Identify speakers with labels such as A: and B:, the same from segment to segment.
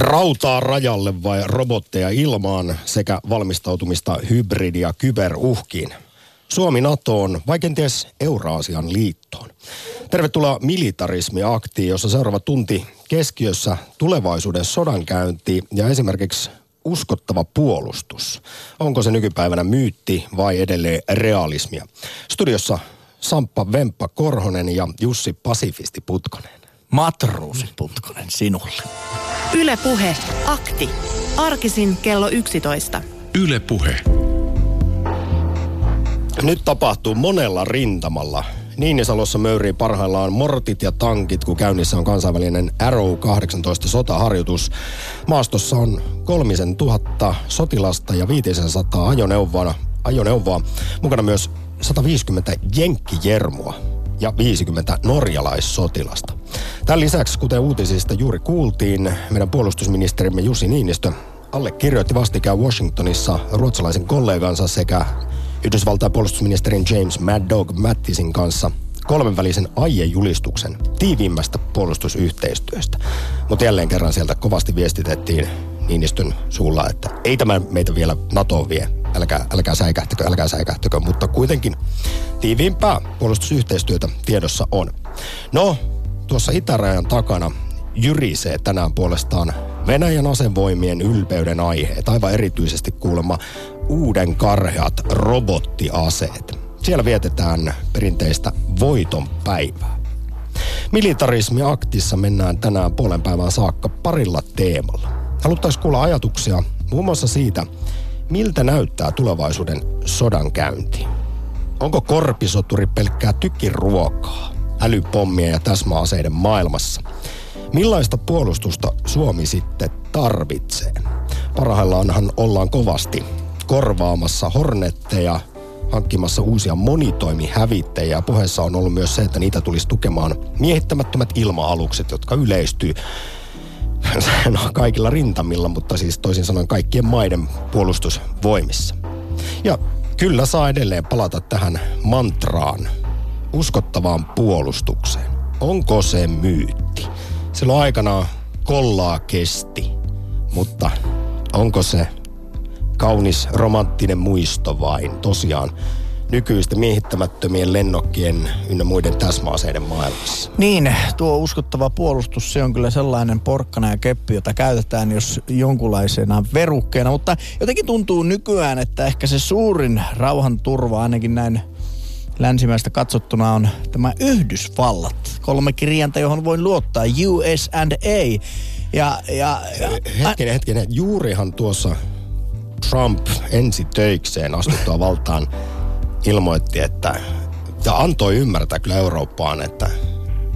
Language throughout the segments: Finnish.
A: rautaa rajalle vai robotteja ilmaan sekä valmistautumista hybridi- ja kyberuhkiin. Suomi NATOon vai kenties Euraasian liittoon. Tervetuloa militarismiaktiin, jossa seuraava tunti keskiössä tulevaisuuden sodankäynti ja esimerkiksi uskottava puolustus. Onko se nykypäivänä myytti vai edelleen realismia? Studiossa Samppa Vemppa Korhonen ja Jussi Pasifisti Putkonen.
B: Matruusi Putkonen sinulle.
C: Ylepuhe akti. Arkisin kello 11.
D: Ylepuhe.
A: Nyt tapahtuu monella rintamalla. Niinisalossa möyrii parhaillaan mortit ja tankit, kun käynnissä on kansainvälinen Arrow 18 sotaharjoitus. Maastossa on kolmisen tuhatta sotilasta ja 500 ajoneuvoa, ajoneuvoa. Mukana myös 150 jenkkijermua ja 50 norjalaissotilasta. Tämän lisäksi, kuten uutisista juuri kuultiin, meidän puolustusministerimme Jussi Niinistö allekirjoitti vastikään Washingtonissa ruotsalaisen kollegansa sekä Yhdysvaltain puolustusministerin James Mad Dog Mattisin kanssa kolmenvälisen aiejulistuksen tiiviimmästä puolustusyhteistyöstä. Mutta jälleen kerran sieltä kovasti viestitettiin Niinistön suulla, että ei tämä meitä vielä NATOon vie. Älkää, älkää säikähtäkö, älkää säikähtäkö, mutta kuitenkin tiiviimpää puolustusyhteistyötä tiedossa on. No, tuossa itärajan takana jyrisee tänään puolestaan Venäjän asevoimien ylpeyden aiheet, aivan erityisesti kuulemma uuden karheat robottiaseet. Siellä vietetään perinteistä voiton päivää. Militarismi aktissa mennään tänään puolen päivän saakka parilla teemalla. Haluttaisiin kuulla ajatuksia muun muassa siitä, miltä näyttää tulevaisuuden sodankäynti. Onko korpisoturi pelkkää tykiruokaa, älypommia ja täsmäaseiden maailmassa? Millaista puolustusta Suomi sitten tarvitsee? Parhaillaanhan ollaan kovasti korvaamassa hornetteja, hankkimassa uusia monitoimihävittäjiä. Puheessa on ollut myös se, että niitä tulisi tukemaan miehittämättömät ilma-alukset, jotka yleistyy no, kaikilla rintamilla, mutta siis toisin sanoen kaikkien maiden puolustusvoimissa. Ja kyllä saa edelleen palata tähän mantraan, uskottavaan puolustukseen. Onko se myytti? Silloin aikana kollaa kesti, mutta onko se kaunis romanttinen muisto vain tosiaan nykyisten miehittämättömien lennokkien ynnä muiden täsmäaseiden maailmassa.
B: Niin, tuo uskottava puolustus, se on kyllä sellainen porkkana ja keppi, jota käytetään jos jonkunlaisena verukkeena, mutta jotenkin tuntuu nykyään, että ehkä se suurin rauhanturva ainakin näin länsimäistä katsottuna on tämä Yhdysvallat. Kolme kirjainta, johon voin luottaa, US and A. Ja, ja, ja,
A: hetkinen, hetkinen. Juurihan tuossa Trump ensi töikseen astuttua valtaan ilmoitti, että ja antoi ymmärtää kyllä Eurooppaan, että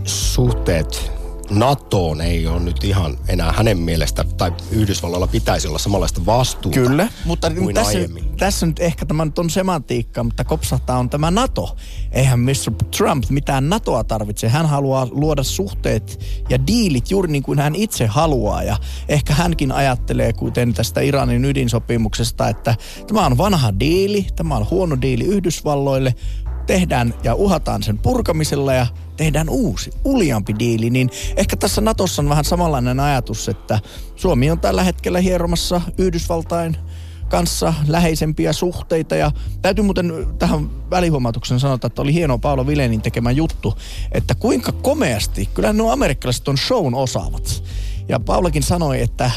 A: suhteet NATOon ei ole nyt ihan enää hänen mielestä, tai Yhdysvalloilla pitäisi olla samanlaista vastuuta
B: Kyllä, mutta
A: kuin
B: tässä,
A: aiemmin.
B: tässä nyt ehkä tämä nyt on semantiikka, mutta kopsahtaa on tämä NATO. Eihän Mr. Trump mitään NATOa tarvitse. Hän haluaa luoda suhteet ja diilit juuri niin kuin hän itse haluaa. Ja ehkä hänkin ajattelee, kuten tästä Iranin ydinsopimuksesta, että tämä on vanha diili, tämä on huono diili Yhdysvalloille, tehdään ja uhataan sen purkamisella ja tehdään uusi, uliampi diili, niin ehkä tässä Natossa on vähän samanlainen ajatus, että Suomi on tällä hetkellä hieromassa Yhdysvaltain kanssa läheisempiä suhteita ja täytyy muuten tähän välihuomautuksen sanoa, että oli hieno Paolo Vilenin tekemä juttu, että kuinka komeasti, kyllä nuo amerikkalaiset on shown osaavat. Ja Paulakin sanoi, että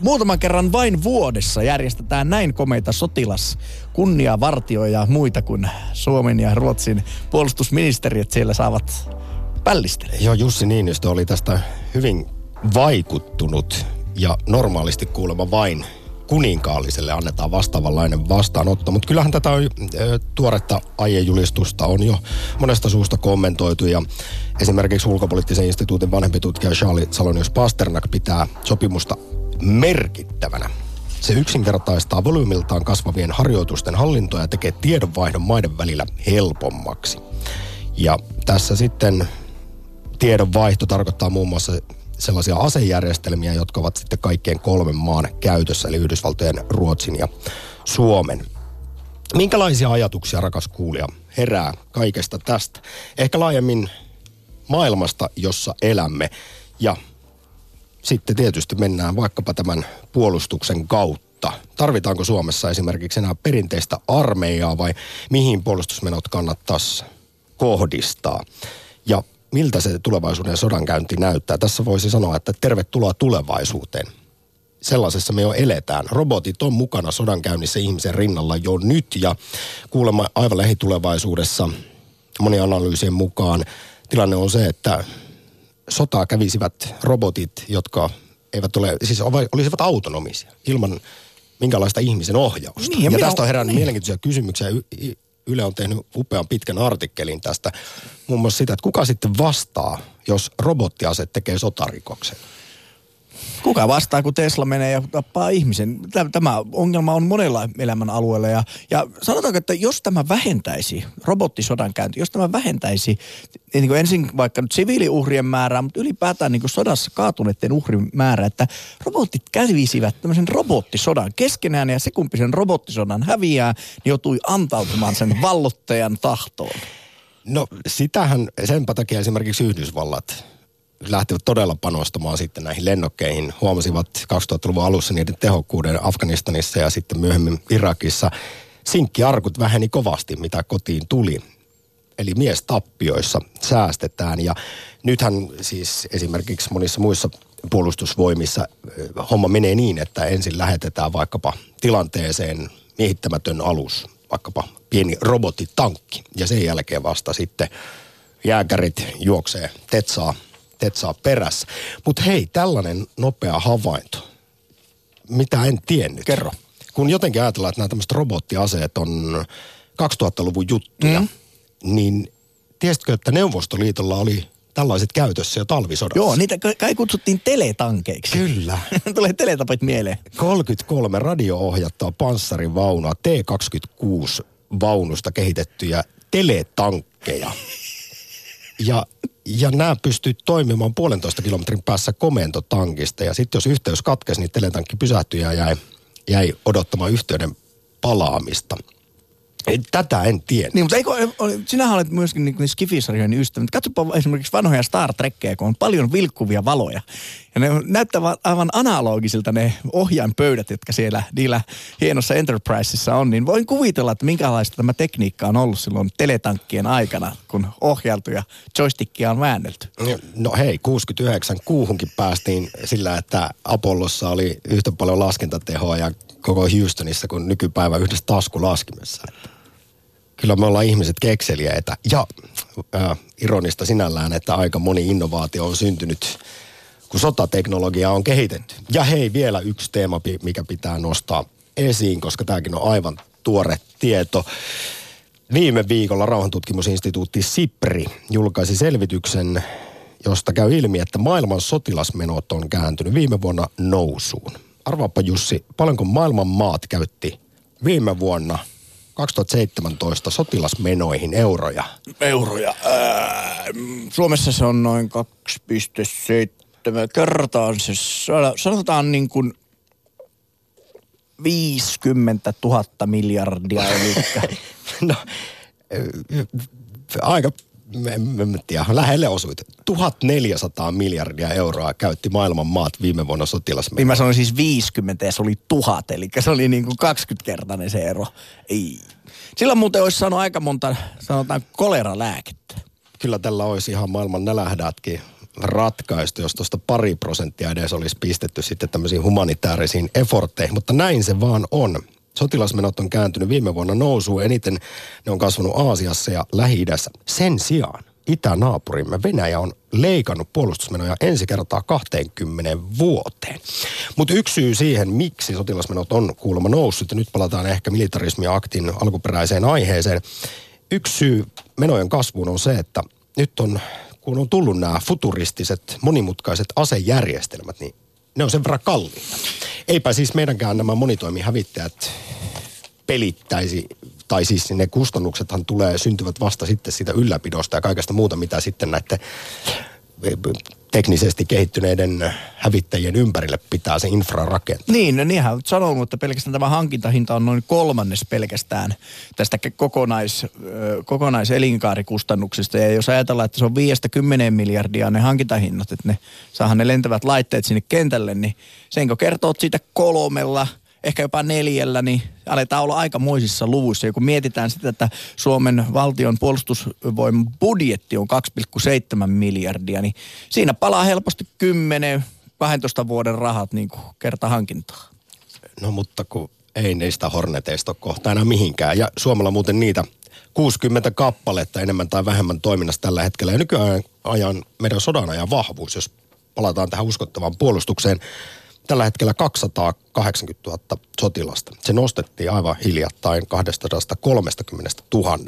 B: muutaman kerran vain vuodessa järjestetään näin komeita sotilas kunniavartioja ja muita kuin Suomen ja Ruotsin puolustusministeriöt siellä saavat pällistellä.
A: Joo, Jussi Niinistö oli tästä hyvin vaikuttunut ja normaalisti kuulemma vain kuninkaalliselle annetaan vastaavanlainen vastaanotto. Mutta kyllähän tätä on, tuoretta aiejulistusta on jo monesta suusta kommentoitu ja esimerkiksi ulkopoliittisen instituutin vanhempi tutkija Charlie Salonius Pasternak pitää sopimusta merkittävänä. Se yksinkertaistaa volyymiltaan kasvavien harjoitusten hallintoa ja tekee tiedonvaihdon maiden välillä helpommaksi. Ja tässä sitten tiedonvaihto tarkoittaa muun muassa sellaisia asejärjestelmiä, jotka ovat sitten kaikkien kolmen maan käytössä, eli Yhdysvaltojen, Ruotsin ja Suomen. Minkälaisia ajatuksia, rakas kuulija, herää kaikesta tästä? Ehkä laajemmin maailmasta, jossa elämme. Ja sitten tietysti mennään vaikkapa tämän puolustuksen kautta. Tarvitaanko Suomessa esimerkiksi enää perinteistä armeijaa vai mihin puolustusmenot kannattaisi kohdistaa? Miltä se tulevaisuuden sodankäynti näyttää? Tässä voisi sanoa, että tervetuloa tulevaisuuteen. Sellaisessa me jo eletään. Robotit on mukana sodankäynnissä ihmisen rinnalla jo nyt ja kuulemma aivan lähitulevaisuudessa monien analyysien mukaan tilanne on se, että sotaa kävisivät robotit, jotka eivät ole, siis olisivat autonomisia ilman minkälaista ihmisen ohjausta. Niin, ja, ja tästä on herännyt niin. mielenkiintoisia kysymyksiä. Yle on tehnyt upean pitkän artikkelin tästä. Muun muassa sitä, että kuka sitten vastaa, jos robottiaset tekee sotarikoksen.
B: Kuka vastaa, kun Tesla menee ja tappaa ihmisen? Tämä ongelma on monella elämän alueella. Ja, ja sanotaanko, että jos tämä vähentäisi, robottisodan käynti, jos tämä vähentäisi niin kuin ensin vaikka nyt siviiliuhrien määrää, mutta ylipäätään niin kuin sodassa kaatuneiden uhrien määrää, että robotit kävisivät tämmöisen robottisodan keskenään ja se kumpi sen robottisodan häviää, niin joutui antautumaan sen vallottajan tahtoon.
A: No sitähän, senpä takia esimerkiksi Yhdysvallat lähtivät todella panostamaan sitten näihin lennokkeihin. Huomasivat 2000-luvun alussa niiden tehokkuuden Afganistanissa ja sitten myöhemmin Irakissa. Sinkkiarkut väheni kovasti, mitä kotiin tuli. Eli mies tappioissa säästetään ja nythän siis esimerkiksi monissa muissa puolustusvoimissa homma menee niin, että ensin lähetetään vaikkapa tilanteeseen miehittämätön alus, vaikkapa pieni robottitankki ja sen jälkeen vasta sitten jääkärit juoksee tetsaa Tetsaa perässä. Mutta hei, tällainen nopea havainto, mitä en tiennyt.
B: Kerro.
A: Kun jotenkin ajatellaan, että nämä tämmöiset robottiaseet on 2000-luvun juttuja, mm. niin tiesitkö, että Neuvostoliitolla oli tällaiset käytössä jo talvisodassa.
B: Joo, niitä kai kutsuttiin teletankeiksi.
A: Kyllä.
B: Tulee teletapit mieleen.
A: 33 radio-ohjattua panssarivaunua T-26 vaunusta kehitettyjä teletankkeja. Ja ja nämä pystyy toimimaan puolentoista kilometrin päässä komentotankista. Ja sitten jos yhteys katkesi, niin teletankki pysähtyi ja jäi, jäi odottamaan yhteyden palaamista. Ei, tätä en tiedä.
B: Niin, mutta eikö, sinähän olet myöskin niin, niin skifisarjojen ystävä. Katsopa esimerkiksi vanhoja Star Trekkeja, kun on paljon vilkkuvia valoja. Ja ne näyttävät aivan analogisilta ne ohjainpöydät, jotka siellä niillä hienossa Enterpriseissa on. Niin voin kuvitella, että minkälaista tämä tekniikka on ollut silloin teletankkien aikana, kun ohjailtu ja joystickia on väännelty.
A: No hei, 69 kuuhunkin päästiin sillä, että Apollossa oli yhtä paljon laskentatehoa ja koko Houstonissa kuin nykypäivä yhdessä taskulaskimessa. Kyllä me ollaan ihmiset kekseliäitä ja äh, ironista sinällään, että aika moni innovaatio on syntynyt kun sotateknologia on kehitetty. Ja hei, vielä yksi teema, mikä pitää nostaa esiin, koska tämäkin on aivan tuore tieto. Viime viikolla rauhantutkimusinstituutti SIPRI julkaisi selvityksen, josta käy ilmi, että maailman sotilasmenot on kääntynyt viime vuonna nousuun. Arvaappa Jussi, paljonko maailman maat käytti viime vuonna 2017 sotilasmenoihin euroja?
B: Euroja. Ää, Suomessa se on noin 2,7 kertaan se, sanotaan niin kuin 50 000 miljardia. Eli...
A: no, aika en tiedä, lähelle osuit. 1400 miljardia euroa käytti maailman maat viime vuonna sotilasmenoja.
B: Niin mä sanoin siis 50 ja se oli tuhat, eli se oli niin kuin 20-kertainen se ero. Ei. Silloin muuten olisi saanut aika monta, sanotaan, koleralääkettä.
A: Kyllä tällä olisi ihan maailman nälähdätkin ratkaistu, jos tuosta pari prosenttia edes olisi pistetty sitten tämmöisiin humanitaarisiin effortteihin, mutta näin se vaan on. Sotilasmenot on kääntynyt viime vuonna nousuun, eniten ne on kasvanut Aasiassa ja lähi Sen sijaan itänaapurimme Venäjä on leikannut puolustusmenoja ensi kertaa 20 vuoteen. Mutta yksi syy siihen, miksi sotilasmenot on kuulemma noussut, ja nyt palataan ehkä militarismiaktin alkuperäiseen aiheeseen. Yksi syy menojen kasvuun on se, että nyt on kun on tullut nämä futuristiset, monimutkaiset asejärjestelmät, niin ne on sen verran kalliita. Eipä siis meidänkään nämä monitoimihävittäjät pelittäisi, tai siis ne kustannuksethan tulee, syntyvät vasta sitten siitä ylläpidosta ja kaikesta muuta, mitä sitten näiden teknisesti kehittyneiden hävittäjien ympärille pitää se infra rakentaa.
B: Niin, no niinhän olet sanonut, pelkästään tämä hankintahinta on noin kolmannes pelkästään tästä kokonais, kokonaiselinkaarikustannuksista. Ja jos ajatellaan, että se on 5-10 miljardia ne hankintahinnat, että ne saahan ne lentävät laitteet sinne kentälle, niin sen kun kertoo siitä kolmella – ehkä jopa neljällä, niin aletaan olla aikamoisissa luvuissa. Ja kun mietitään sitä, että Suomen valtion puolustusvoiman budjetti on 2,7 miljardia, niin siinä palaa helposti 10-12 vuoden rahat niin kuin kerta hankintaa.
A: No mutta kun ei niistä horneteista ole kohta enää mihinkään. Ja Suomella muuten niitä 60 kappaletta enemmän tai vähemmän toiminnassa tällä hetkellä. Ja nykyään ajan meidän sodan ajan vahvuus, jos palataan tähän uskottavaan puolustukseen, tällä hetkellä 280 000 sotilasta. Se nostettiin aivan hiljattain 230 000.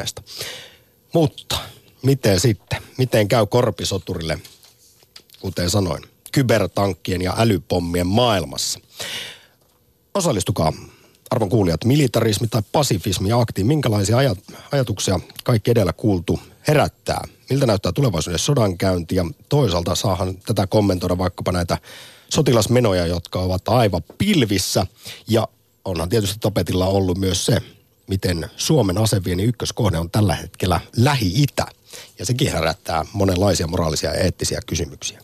A: Mutta miten sitten? Miten käy korpisoturille, kuten sanoin, kybertankkien ja älypommien maailmassa? Osallistukaa arvon kuulijat, militarismi tai pasifismi ja akti, minkälaisia ajat, ajatuksia kaikki edellä kuultu herättää? Miltä näyttää tulevaisuuden sodankäynti ja toisaalta saahan tätä kommentoida vaikkapa näitä sotilasmenoja, jotka ovat aivan pilvissä. Ja onhan tietysti tapetilla ollut myös se, miten Suomen asevieni ykköskohde on tällä hetkellä Lähi-Itä. Ja sekin herättää monenlaisia moraalisia ja eettisiä kysymyksiä.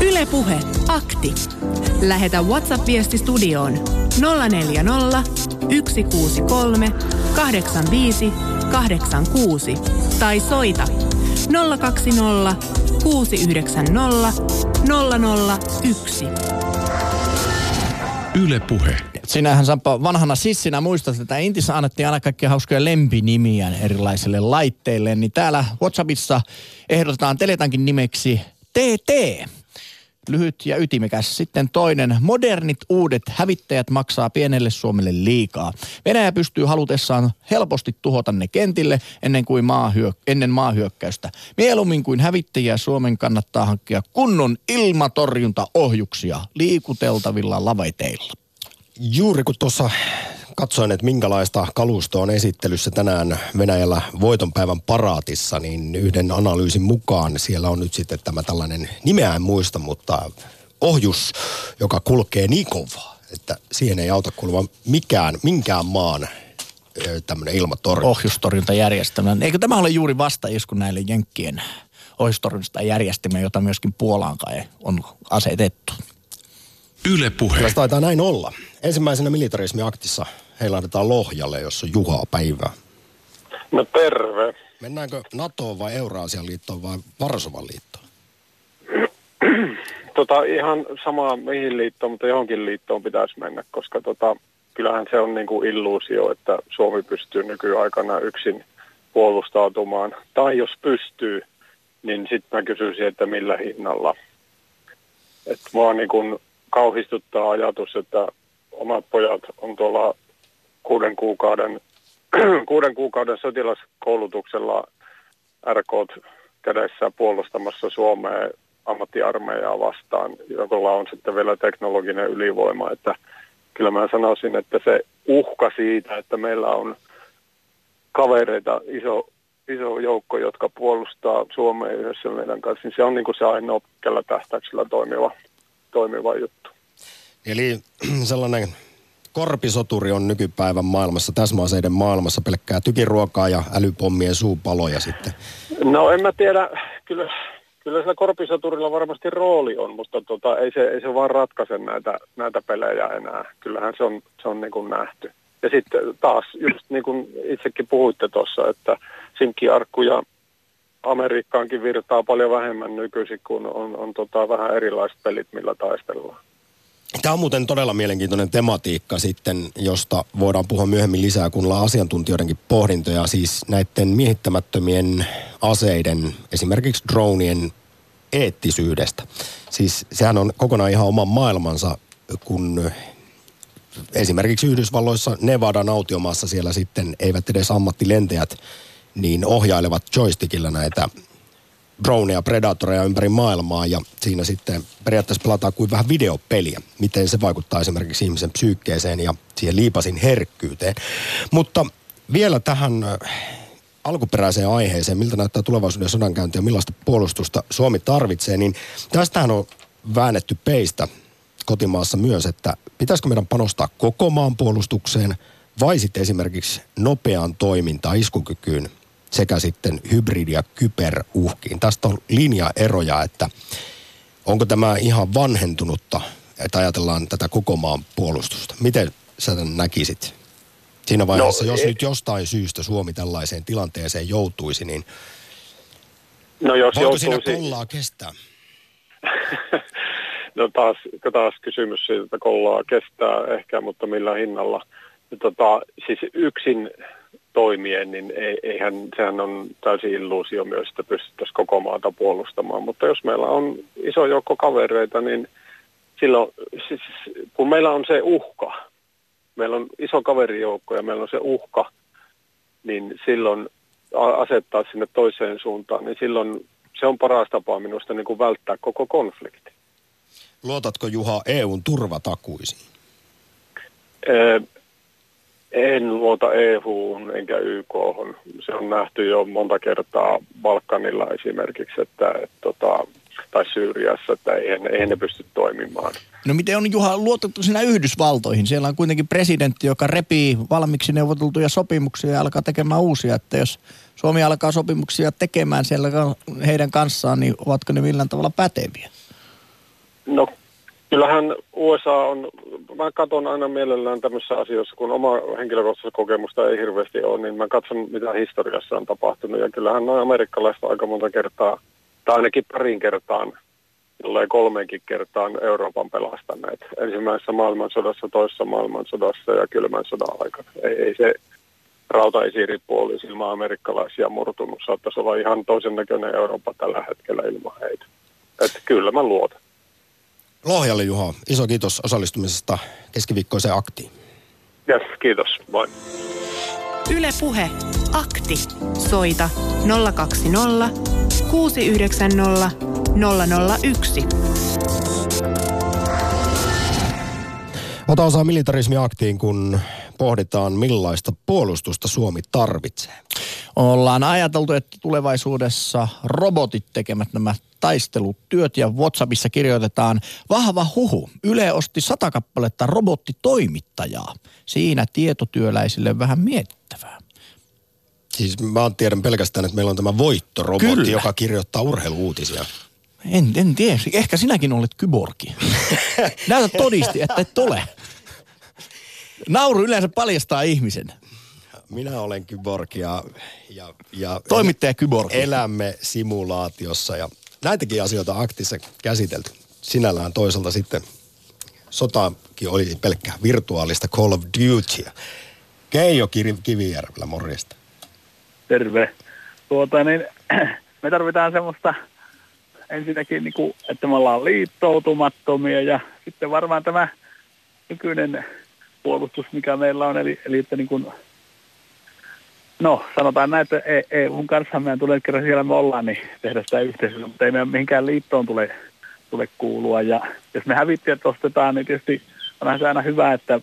C: Ylepuhe akti. Lähetä WhatsApp-viesti studioon 040 163 85 86 tai soita 020 690 001.
D: Yle Puhe.
B: Sinähän Sampa vanhana sissinä muistat, että Intissä annettiin aina kaikkia hauskoja lempinimiä erilaisille laitteille, niin täällä WhatsAppissa ehdotetaan Teletankin nimeksi TT lyhyt ja ytimekäs. Sitten toinen, modernit uudet hävittäjät maksaa pienelle Suomelle liikaa. Venäjä pystyy halutessaan helposti tuhota ne kentille ennen, kuin maahyök- ennen maahyökkäystä. Mieluummin kuin hävittäjiä Suomen kannattaa hankkia kunnon ilmatorjuntaohjuksia liikuteltavilla laveteilla.
A: Juuri kun tuossa katsoin, että minkälaista kalustoa on esittelyssä tänään Venäjällä voitonpäivän paraatissa, niin yhden analyysin mukaan siellä on nyt sitten tämä tällainen, nimeä en muista, mutta ohjus, joka kulkee niin kovaa, että siihen ei auta kuuluva mikään, minkään maan tämmöinen ilmatorjunta.
B: Ohjustorjuntajärjestelmä. Eikö tämä ole juuri vastaisku näille jenkkien ohjustorjuntajärjestelmiä, jota myöskin Puolaan kai on asetettu?
D: Yle puhe.
A: Kyllä taitaa näin olla. Ensimmäisenä militarismiaktissa heilahdetaan Lohjalle, jossa on Juhaa päivää.
E: No terve.
A: Mennäänkö NATOon vai Euraasian liittoon vai Varsovan liittoon?
E: tota, ihan sama mihin liittoon, mutta johonkin liittoon pitäisi mennä, koska tota, kyllähän se on niin kuin illuusio, että Suomi pystyy nykyaikana yksin puolustautumaan. Tai jos pystyy, niin sitten mä kysyisin, että millä hinnalla. Että mua niin kuin kauhistuttaa ajatus, että omat pojat on tuolla kuuden kuukauden, kuuden kuukauden sotilaskoulutuksella RK kädessä puolustamassa Suomea ammattiarmeijaa vastaan, jolla on sitten vielä teknologinen ylivoima. Että kyllä mä sanoisin, että se uhka siitä, että meillä on kavereita iso, iso joukko, jotka puolustaa Suomea yhdessä meidän kanssa, niin se on niin kuin se ainoa pitkällä tähtäyksellä toimiva, toimiva juttu.
A: Eli sellainen korpisoturi on nykypäivän maailmassa, täsmäaseiden maailmassa, pelkkää tykiruokaa ja älypommien suupaloja sitten?
E: No en mä tiedä, kyllä, kyllä sillä korpisoturilla varmasti rooli on, mutta tota, ei, se, ei se vaan ratkaise näitä, näitä pelejä enää. Kyllähän se on, se on niin kuin nähty. Ja sitten taas, just niin kuin itsekin puhuitte tuossa, että sinkkiarkku ja Amerikkaankin virtaa paljon vähemmän nykyisin, kun on, on tota vähän erilaiset pelit, millä taistellaan.
A: Tämä on muuten todella mielenkiintoinen tematiikka sitten, josta voidaan puhua myöhemmin lisää, kun ollaan asiantuntijoidenkin pohdintoja. Siis näiden miehittämättömien aseiden, esimerkiksi dronien eettisyydestä. Siis sehän on kokonaan ihan oma maailmansa, kun esimerkiksi Yhdysvalloissa Nevadan autiomaassa siellä sitten eivät edes ammattilentäjät niin ohjailevat joystickilla näitä droneja, predatoreja ympäri maailmaa ja siinä sitten periaatteessa pelataan kuin vähän videopeliä, miten se vaikuttaa esimerkiksi ihmisen psyykkeeseen ja siihen liipasin herkkyyteen. Mutta vielä tähän äh, alkuperäiseen aiheeseen, miltä näyttää tulevaisuuden sodankäynti ja millaista puolustusta Suomi tarvitsee, niin tästähän on väännetty peistä kotimaassa myös, että pitäisikö meidän panostaa koko maan puolustukseen vai sitten esimerkiksi nopeaan toimintaan, iskukykyyn sekä sitten hybridi- ja kyberuhkiin. Tästä on linjaeroja, että onko tämä ihan vanhentunutta, että ajatellaan tätä koko maan puolustusta. Miten sä tämän näkisit? Siinä vaiheessa, no, jos e- nyt jostain syystä Suomi tällaiseen tilanteeseen joutuisi, niin
E: no, jos
A: voiko
E: joutuisi...
A: siinä kollaa kestää?
E: no taas, taas kysymys siitä, että kollaa kestää ehkä, mutta millä hinnalla. Tota, siis yksin toimien, niin eihän, sehän on täysin illuusio myös, että pystyttäisiin koko maata puolustamaan. Mutta jos meillä on iso joukko kavereita, niin silloin, siis, kun meillä on se uhka, meillä on iso kaverijoukko ja meillä on se uhka, niin silloin asettaa sinne toiseen suuntaan, niin silloin se on paras tapa minusta niin kuin välttää koko konflikti.
A: Luotatko Juha EUn turvatakuisiin?
E: Ee, en luota EU:hun enkä YK:hon. Se on nähty jo monta kertaa Balkanilla esimerkiksi, että, tota, tai Syyriassa, että eihän, eihän ne pysty toimimaan.
B: No miten on Juha luotettu sinä Yhdysvaltoihin? Siellä on kuitenkin presidentti, joka repii valmiiksi neuvoteltuja sopimuksia ja alkaa tekemään uusia. Että jos Suomi alkaa sopimuksia tekemään siellä heidän kanssaan, niin ovatko ne millään tavalla päteviä?
E: No kyllähän USA on, mä katson aina mielellään tämmöisissä asioissa, kun oma henkilökohtaisessa kokemusta ei hirveästi ole, niin mä katson mitä historiassa on tapahtunut. Ja kyllähän noin amerikkalaiset aika monta kertaa – tai ainakin parin kertaan, jollei kolmeenkin kertaan Euroopan pelastaneet. Ensimmäisessä maailmansodassa, toisessa maailmansodassa ja kylmän sodan aikana. Ei, ei se rautaisiripuoli ilman amerikkalaisia murtunut. Saattaisi olla ihan toisen näköinen Eurooppa tällä hetkellä ilman heitä. Että kyllä mä luotan.
A: Lohjalle Juha, iso kiitos osallistumisesta keskiviikkoiseen aktiin.
E: Yes, kiitos. Moi.
C: Yle Puhe. Akti. Soita 020 690 001.
A: Ota osaa militarismiaktiin, kun pohditaan millaista puolustusta Suomi tarvitsee.
B: Ollaan ajateltu, että tulevaisuudessa robotit tekemät nämä taistelutyöt ja WhatsAppissa kirjoitetaan vahva huhu. Yle osti sata kappaletta robottitoimittajaa. Siinä tietotyöläisille vähän mietittävää.
A: Siis mä tiedän pelkästään, että meillä on tämä voittorobotti, Kyllä. joka kirjoittaa urheiluutisia.
B: En, en tiedä. Ehkä sinäkin olet kyborgi. Näytä todisti, että et ole. Nauru yleensä paljastaa ihmisen.
A: Minä olen kyborgi ja, ja, ja
B: Toimittaja kyborgi.
A: elämme simulaatiossa ja näitäkin asioita aktissa käsitelty. Sinällään toisaalta sitten sotaakin oli pelkkä virtuaalista Call of Duty. Keijo Kivijärvellä, morjesta.
F: Terve. Tuota, niin, me tarvitaan semmoista ensinnäkin, niin kuin, että me ollaan liittoutumattomia ja sitten varmaan tämä nykyinen puolustus, mikä meillä on, eli, eli että niin kuin, no sanotaan näin, että EUn e kanssa meidän tulee kerran siellä me ollaan, niin tehdä sitä yhteistyötä, mutta ei meidän mihinkään liittoon tule, tule kuulua ja jos me hävittäjät ostetaan, niin tietysti onhan se aina hyvä, että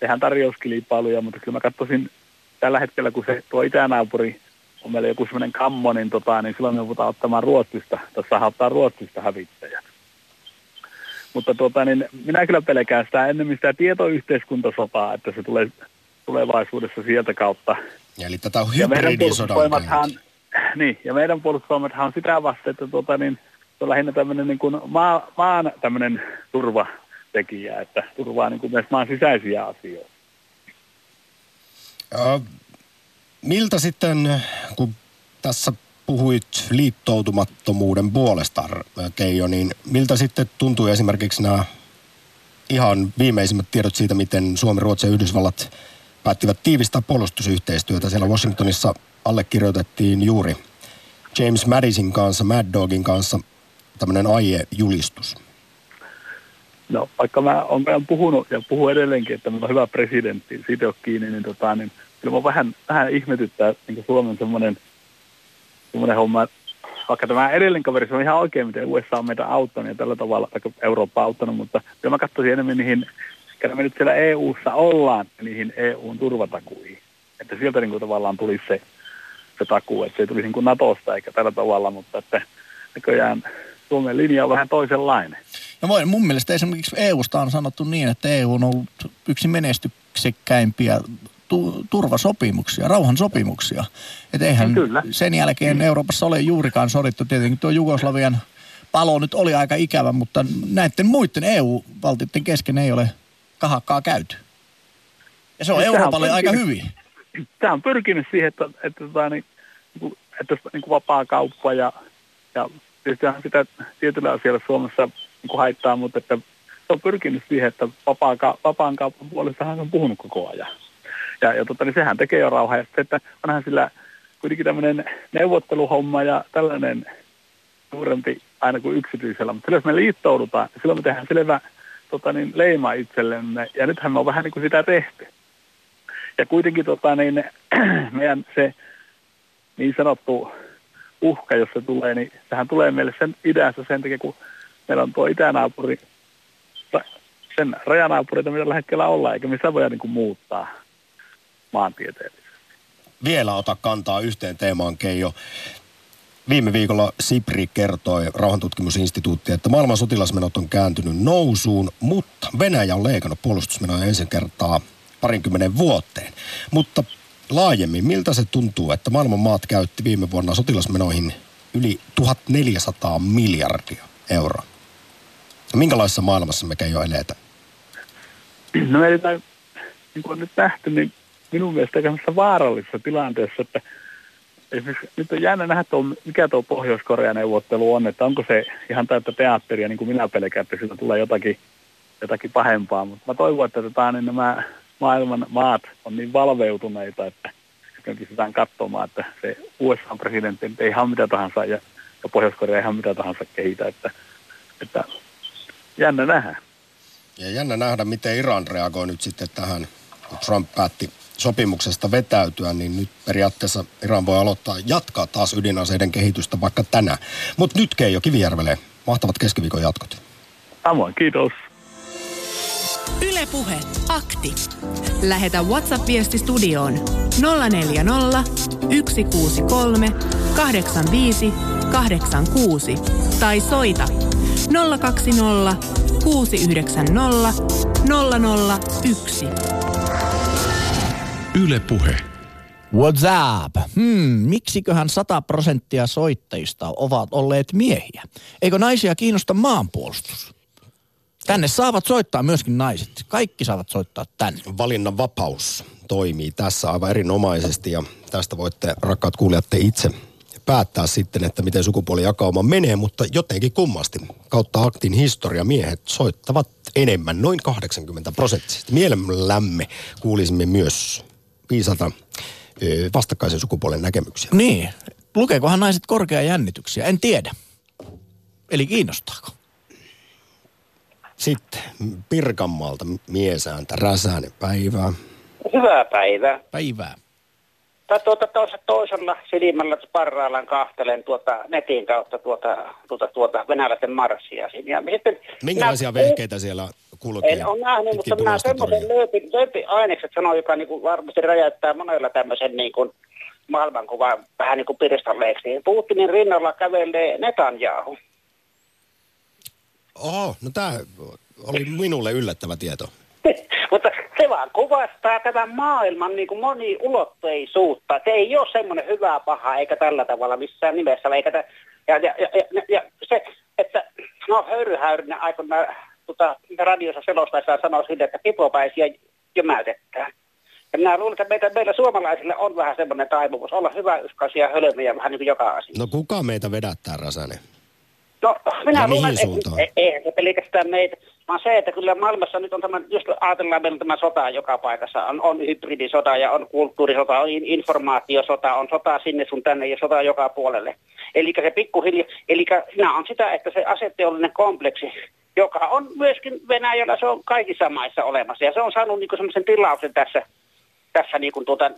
F: tehdään tarjouskilpailuja, mutta kyllä mä katsoisin tällä hetkellä, kun se tuo itänaapuri on meillä joku semmoinen kammo, niin, tota, niin silloin me voidaan ottamaan Ruotsista, saadaan ottaa Ruotsista hävittäjät. Mutta tota, niin minä kyllä pelkään sitä ennemmin sitä tietoyhteiskuntasotaa, että se tulee tulevaisuudessa sieltä kautta.
A: Eli tätä on hybridisodan
F: Niin, ja meidän puolustusvoimathan on sitä vasta, että tota, niin, se on lähinnä tämmöinen niin kuin maa, maan tämmöinen turvatekijä, että turvaa niin kuin myös maan sisäisiä asioita.
A: Äh, miltä sitten, kun tässä puhuit liittoutumattomuuden puolesta, Keijo, niin miltä sitten tuntui esimerkiksi nämä ihan viimeisimmät tiedot siitä, miten Suomi, Ruotsi ja Yhdysvallat päättivät tiivistää puolustusyhteistyötä. Siellä Washingtonissa allekirjoitettiin juuri James Madisin kanssa, Mad Dogin kanssa tämmöinen aie-julistus.
F: No, vaikka mä olen puhunut ja puhun edelleenkin, että meillä on hyvä presidentti, siitä on kiinni, niin, tota, niin kyllä mä vähän, vähän ihmetyttää niin Suomen semmoinen, semmoinen homma, vaikka tämä edellinen kaveri, se on ihan oikein, miten USA on meitä auttanut ja tällä tavalla, tai Eurooppa auttanut, mutta kyllä mä katsoisin enemmän niihin, me nyt siellä EU-ssa ollaan, niihin EUn turvatakuihin. Että sieltä niin kuin tavallaan tulisi se, se takuu, että se ei tulisi niin kuin Natosta eikä tällä tavalla, mutta että näköjään Suomen linja on vähän toisenlainen.
B: No voi, mun mielestä esimerkiksi EUsta on sanottu niin, että EU on ollut yksi menestyksekkäimpiä tu- turvasopimuksia, rauhansopimuksia. Että eihän
F: No kyllä.
B: sen jälkeen Euroopassa ole juurikaan sodittu. Tietenkin tuo Jugoslavian palo nyt oli aika ikävä, mutta näiden muiden EU-valtioiden kesken ei ole kahakkaa käyty. Ja se on
F: Nyt sehän
B: Euroopalle aika hyvin.
F: Tämä on pyrkinyt siihen, että, että, että, niin, niin että niin kuin vapaa kauppa ja, ja tietystihän sitä tietyllä asialla Suomessa niin kuin haittaa, mutta että se on pyrkinyt siihen, että vapaa, vapaan kaupan puolestahan se on puhunut koko ajan. Ja, ja tota, niin sehän tekee jo rauhaa. Ja sitten, että onhan sillä kuitenkin tämmöinen neuvotteluhomma ja tällainen suurempi aina kuin yksityisellä. Mutta silloin jos me liittoudutaan, niin silloin me tehdään selvä tota, niin, leima itsellemme. Ja nythän me on vähän niin kuin sitä tehty. Ja kuitenkin tota, niin, meidän se niin sanottu uhka, jos se tulee, niin sehän tulee meille sen idässä sen takia, kun meillä on tuo itänaapuri, sen rajanaapureita, mitä tällä hetkellä ollaan, eikä missä voida niin kuin muuttaa maantieteellisesti.
A: Vielä ota kantaa yhteen teemaan, Keijo. Viime viikolla Sipri kertoi rauhantutkimusinstituutti, että maailman sotilasmenot on kääntynyt nousuun, mutta Venäjä on leikannut puolustusmenoja ensin kertaa parinkymmenen vuoteen. Mutta laajemmin, miltä se tuntuu, että maailman maat käytti viime vuonna sotilasmenoihin yli 1400 miljardia euroa? Minkälaisessa maailmassa me Keijo eletään?
F: No eletään, niin kuin on nyt nähty, niin minun mielestä vaarallisessa tilanteessa, että esimerkiksi nyt on jännä nähdä, tuo, mikä tuo Pohjois-Korean neuvottelu on, että onko se ihan täyttä teatteria, niin kuin minä pelkään, että siitä tulee jotakin, jotakin pahempaa, mutta mä toivon, että tota, niin nämä maailman maat on niin valveutuneita, että pystytään katsomaan, että se USA-presidentti ei ihan mitä tahansa ja, ja Pohjois-Korea ihan mitä tahansa kehitä, että, että jännä nähdä.
A: Ja jännä nähdä, miten Iran reagoi nyt sitten tähän, kun Trump päätti sopimuksesta vetäytyä, niin nyt periaatteessa Iran voi aloittaa, jatkaa taas ydinaseiden kehitystä vaikka tänään. Mutta nyt Keijo Kivijärvelle, mahtavat keskiviikon jatkot.
F: Samoin, kiitos.
C: Ylepuhe akti. Lähetä WhatsApp-viesti studioon 040 163 85 86 tai soita 020 690 001.
D: Yle Puhe.
B: What's up? Hmm, miksiköhän 100 prosenttia soittajista ovat olleet miehiä? Eikö naisia kiinnosta maanpuolustus? Tänne saavat soittaa myöskin naiset. Kaikki saavat soittaa tänne.
A: Valinnan vapaus toimii tässä aivan erinomaisesti ja tästä voitte rakkaat kuulijat te itse päättää sitten, että miten sukupuolijakauma menee, mutta jotenkin kummasti kautta aktin historia miehet soittavat enemmän, noin 80 prosenttisesti. Mielellämme kuulisimme myös viisalta ö, vastakkaisen sukupuolen näkemyksiä.
B: Niin. Lukeekohan naiset korkea jännityksiä? En tiedä. Eli kiinnostaako?
A: Sitten Pirkanmaalta miesääntä Räsänen päivää.
G: Hyvää päivää.
B: Päivää.
G: Tai tuota, tuossa toisella silmällä parhaillaan kahtelen tuota netin kautta tuota, tuota, tuota venäläisten marssia. Ja sitten
A: Minkälaisia
G: minä-
A: vehkeitä siellä kulkee?
G: En ole nähnyt, mutta minä semmoisen
A: toria?
G: lööpin, lööpin ainekset sanoin, joka niin kuin varmasti räjäyttää monella tämmöisen niin kuin maailmankuvan vähän niin kuin pirstalleeksi. Putinin rinnalla kävelee Netanyahu.
A: Oho, no tämä oli minulle yllättävä tieto.
G: Mutta se vaan kuvastaa tämän maailman niin kuin moniulotteisuutta. Se ei ole semmoinen hyvä paha eikä tällä tavalla missään nimessä. Eikä tä, ja, ja, ja, ja, ja, se, että no höyryhäyrinen aikoinaan tota, radiossa selostaessaan sanoi sille, että pipopäisiä jömäytetään. Ja minä luulen, että meitä, meillä suomalaisilla on vähän semmoinen taipumus olla hyvä yskaisia hölmöjä vähän niin kuin joka asia.
A: No kuka meitä vedättää, Räsänen?
G: No, minä
A: Ja
G: luulen, että eihän se pelkästään meitä, vaan se, että kyllä maailmassa nyt on tämä, just ajatellaan meillä tämä sota joka paikassa, on, on hybridisota ja on kulttuurisota, on in- informaatiosota, on sota sinne sun tänne ja sota joka puolelle. Eli se pikkuhiljaa, eli siinä on sitä, että se aseteollinen kompleksi, joka on myöskin Venäjällä, se on kaikissa maissa olemassa ja se on saanut niin semmoisen tilauksen tässä, tässä niin kuin tuota,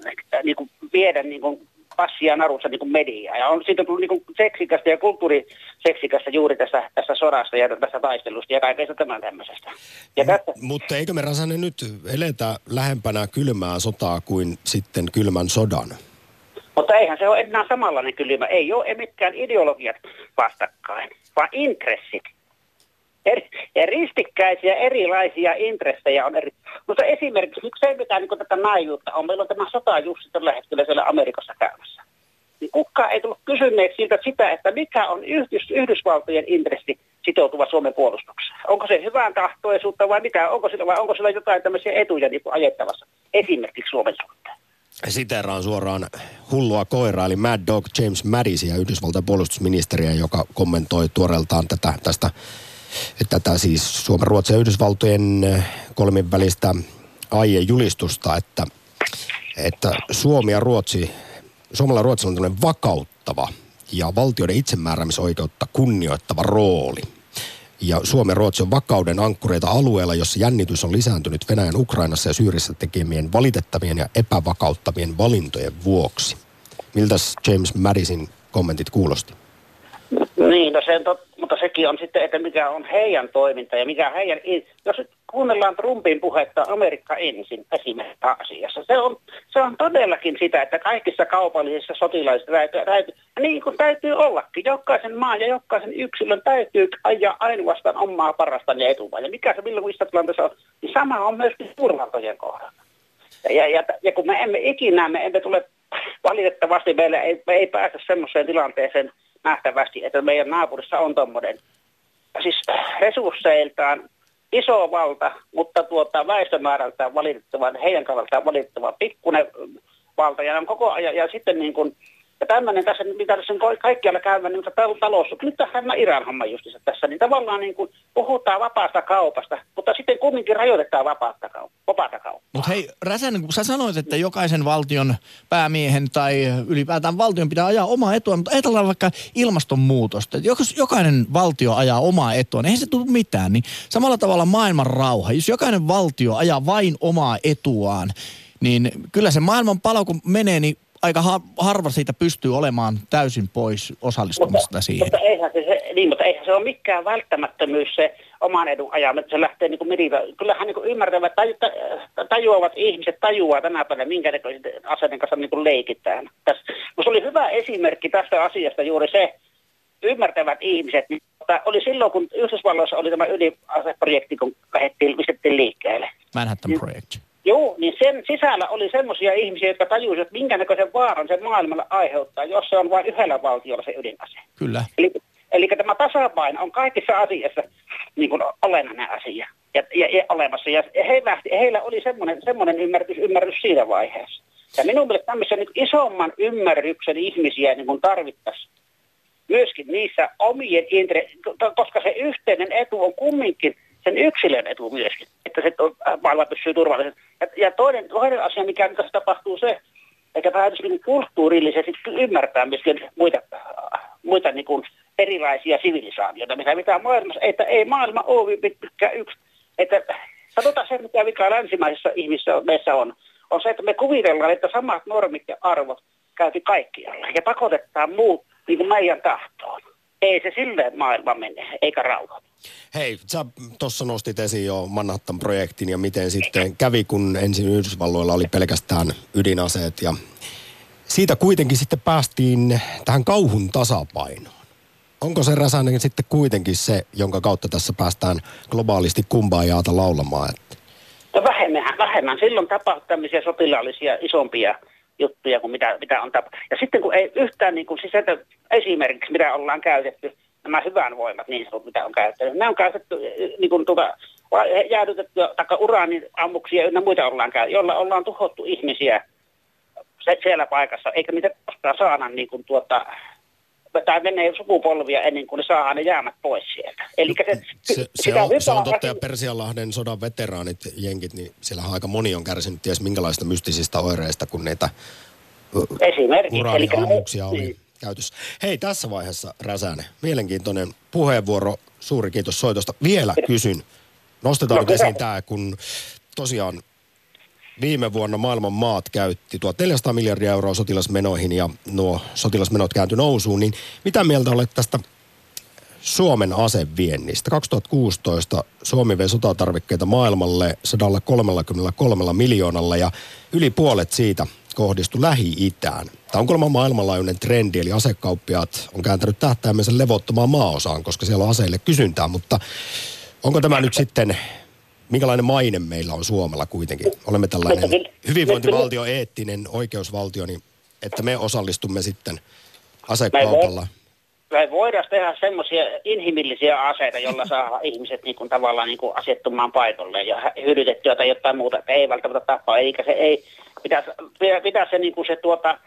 G: niin kuin viedä niin kuin passia narussa niin kuin mediaa. Ja on siitä tullut niin kuin seksikästä ja kulttuuriseksikästä juuri tässä, tässä sodasta ja tässä taistelusta ja kaikesta tämän tämmöisestä. Ja tässä,
A: Mutta eikö me Räsänen nyt eletä lähempänä kylmää sotaa kuin sitten kylmän sodan?
G: Mutta eihän se ole enää samanlainen kylmä. Ei ole mitkään ideologiat vastakkain, vaan intressit. Eri, ja ristikkäisiä erilaisia intressejä on eri. Mutta esimerkiksi nyt se, mitä niin tätä naivuutta on, meillä on tämä sota just tällä hetkellä siellä Amerikassa käymässä. Niin kukaan ei tullut kysyneeksi siltä sitä, että mikä on Yhdys, Yhdysvaltojen intressi sitoutuva Suomen puolustukseen. Onko se hyvän tahtoisuutta vai mitä? Onko sillä, vai onko sillä jotain tämmöisiä etuja niin ajettavassa, esimerkiksi Suomen suhteen?
A: Siteraan suoraan hullua koiraa, eli Mad Dog James Madisia, Yhdysvaltain puolustusministeriä, joka kommentoi tuoreeltaan tätä, tästä, tätä siis Suomen, Ruotsin ja Yhdysvaltojen eh, kolmin välistä aiejulistusta, että, että Suomi ja Ruotsi, Suomella ja Ruotsilla on vakauttava ja valtioiden itsemääräämisoikeutta kunnioittava rooli. Ja Suomen ja Ruotsi on vakauden ankkureita alueella, jossa jännitys on lisääntynyt Venäjän Ukrainassa ja Syyrissä tekemien valitettavien ja epävakauttavien valintojen vuoksi. Miltä James Madisin kommentit kuulosti?
G: Niin, no se, tot, mutta sekin on sitten, että mikä on heidän toiminta ja mikä heidän... Jos kuunnellaan Trumpin puhetta Amerikka ensin esimerkiksi asiassa, se on, se on todellakin sitä, että kaikissa kaupallisissa sotilaisissa täytyy, täytyy, niin kuin täytyy ollakin. Jokaisen maan ja jokaisen yksilön täytyy ajaa ainoastaan omaa parasta ja etua. Ja mikä se milloin missä tilanteessa on, niin sama on myöskin suurvaltojen kohdalla. Ja, ja, ja, ja kun me emme ikinä, me emme tule valitettavasti, meillä ei, me ei päästä semmoiseen tilanteeseen, nähtävästi, että meidän naapurissa on tuommoinen, siis resursseiltaan iso valta, mutta tuota, väestömäärältään valitettavan, heidän kannaltaan valitettavan pikkuinen valta. Ja, koko ajan, ja sitten niin kuin, ja tämmöinen tässä, mitä tässä on kaikkialla käyvä, niin talous, nyt tämä Iran homma justissa tässä, niin tavallaan niin kuin puhutaan vapaasta kaupasta, mutta sitten kumminkin rajoitetaan vapaata, vapaata kauppaa.
B: Mutta hei, Räsänen, kun sä sanoit, että jokaisen valtion päämiehen tai ylipäätään valtion pitää ajaa omaa etua, mutta ajatellaan vaikka ilmastonmuutosta. Jos jokainen valtio ajaa omaa etua, niin eihän se tule mitään. Niin samalla tavalla maailman rauha, jos jokainen valtio ajaa vain omaa etuaan, niin kyllä se maailman palo, kun menee, niin aika harva siitä pystyy olemaan täysin pois osallistumasta
G: mutta,
B: siihen.
G: Mutta eihän se, se, niin, mutta eihän se ole mikään välttämättömyys se oman edun ajaminen, se lähtee niin kuin midiltä. Kyllähän niin kuin ymmärtävät, taju, tajuavat ihmiset tajuaa tänä päivänä, minkä aseiden kanssa niin kuin leikitään. Tässä, se oli hyvä esimerkki tästä asiasta juuri se, ymmärtävät ihmiset, niin, oli silloin, kun Yhdysvalloissa oli tämä ydinaseprojekti, kun lähdettiin, liikkeelle.
B: Manhattan Project.
G: Joo, niin sen sisällä oli semmoisia ihmisiä, jotka tajusivat, että minkä näköisen vaaran se maailmalla aiheuttaa, jos se on vain yhdellä valtiolla se ydinase.
B: Kyllä.
G: Eli, eli tämä tasapaino on kaikissa asiassa niin kuin olennainen asia ja, ja, ja olemassa. Ja he lähti, heillä oli semmoinen, semmoinen ymmärrys, ymmärrys siinä vaiheessa. Ja minun mielestä tämmöisen niin isomman ymmärryksen ihmisiä niin kuin tarvittaisiin myöskin niissä omien intre- koska se yhteinen etu on kumminkin – sen yksilön etu myöskin, että se äh, maailma pysyy turvallisesti. Ja, ja toinen, toinen asia, mikä tässä tapahtuu se, että täytyisi niin kulttuurillisesti ymmärtää myöskin muita, muita niin kuin erilaisia sivilisaatioita, mitä, mitä maailmassa, että ei maailma ole pitkään yksi. Että sanotaan se, mikä mikä länsimaisissa ihmisissä meissä on, on se, että me kuvitellaan, että samat normit ja arvot käytiin kaikkialla ja pakotetaan muut niin kuin meidän tahtoon. Ei se silleen maailma mene, eikä rauha.
A: Hei, sä tuossa nostit esiin jo Manhattan-projektin ja miten sitten kävi, kun ensin Yhdysvalloilla oli pelkästään ydinaseet ja siitä kuitenkin sitten päästiin tähän kauhun tasapainoon. Onko se Räsänen sitten kuitenkin se, jonka kautta tässä päästään globaalisti kumbaajaata laulamaan? Että...
G: No vähemmän, vähemmän. Silloin tapahtui tämmöisiä sotilaallisia isompia juttuja kuin mitä, mitä on tapahtunut. Ja sitten kun ei yhtään niin kuin, siis esimerkiksi mitä ollaan käytetty – nämä hyvän voimat, niin sanotut, mitä on käytetty. Ne on käytetty niin kuin tuota, jäädytetty, taikka uraanin ammuksia ynnä muita ollaan käytetty, joilla ollaan tuhottu ihmisiä siellä paikassa, eikä niitä koskaan saada niin kuin tuota, tai menee sukupolvia ennen kuin ne saadaan ne jäämät pois sieltä.
A: Eli se, se, se, on, se on totta, ja Persianlahden sodan veteraanit, jenkit, niin siellä aika moni on kärsinyt ties minkälaista mystisistä oireista, kun niitä uraaniammuksia oli. Niin käytössä. Hei, tässä vaiheessa Räsänen, mielenkiintoinen puheenvuoro. Suuri kiitos soitosta. Vielä kysyn. Nostetaan nyt esiin tämä, kun tosiaan viime vuonna maailman maat käytti 1400 miljardia euroa sotilasmenoihin ja nuo sotilasmenot kääntyi nousuun, niin mitä mieltä olet tästä Suomen aseviennistä? 2016 Suomi vei sotatarvikkeita maailmalle 133 miljoonalla ja yli puolet siitä kohdistu Lähi-Itään. Tämä on kuulemma maailmanlaajuinen trendi, eli asekauppiaat on kääntänyt tähtäimensä levottomaan maaosaan, koska siellä on aseille kysyntää, mutta onko tämä nyt sitten, minkälainen maine meillä on Suomella kuitenkin? Olemme tällainen hyvinvointivaltio, eettinen oikeusvaltio, niin että me osallistumme sitten asekaupalla.
G: Me voidaan tehdä semmoisia inhimillisiä aseita, joilla saa ihmiset niin kuin, tavallaan niin kuin asettumaan paikalle ja hyödytettyä tai jotain muuta, ei välttämättä tappaa, eikä se ei, pitäisi, pitäisi se, niin kuin se tuota,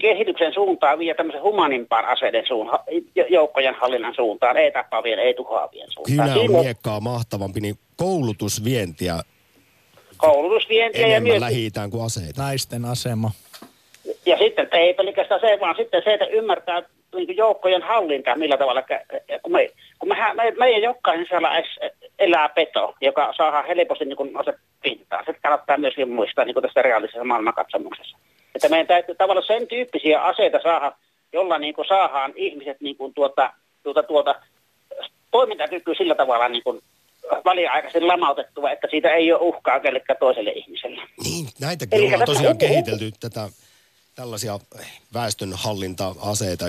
G: kehityksen suuntaan viedä tämmöisen humanimpaan aseiden suuntaan, joukkojen hallinnan suuntaan, ei tappavien, ei tuhoavien suuntaan.
A: Kyllä on miekkaa mahtavampi, niin koulutusvientiä
G: koulutusvientiä
A: ja myös... lähi kuin aseita.
B: Naisten asema.
G: Ja sitten ei pelkästään se, vaan sitten se, että ymmärtää niin joukkojen hallinta, millä tavalla, kun, me, kun me, me, meidän jokaisen siellä elää peto, joka saa helposti niin kuin pintaan. Se kannattaa myös muistaa niin kuin tästä reaalisessa maailmankatsomuksessa. Että meidän täytyy tavallaan sen tyyppisiä aseita saada, jolla niin kuin saadaan ihmiset niin kuin tuota, tuota, tuota, toimintakyky sillä tavalla niin kuin väliaikaisesti lamautettua, että siitä ei ole uhkaa kellekään toiselle ihmiselle.
A: Niin, näitäkin Eli ollaan tosiaan kehitelty tätä tällaisia väestönhallinta-aseita,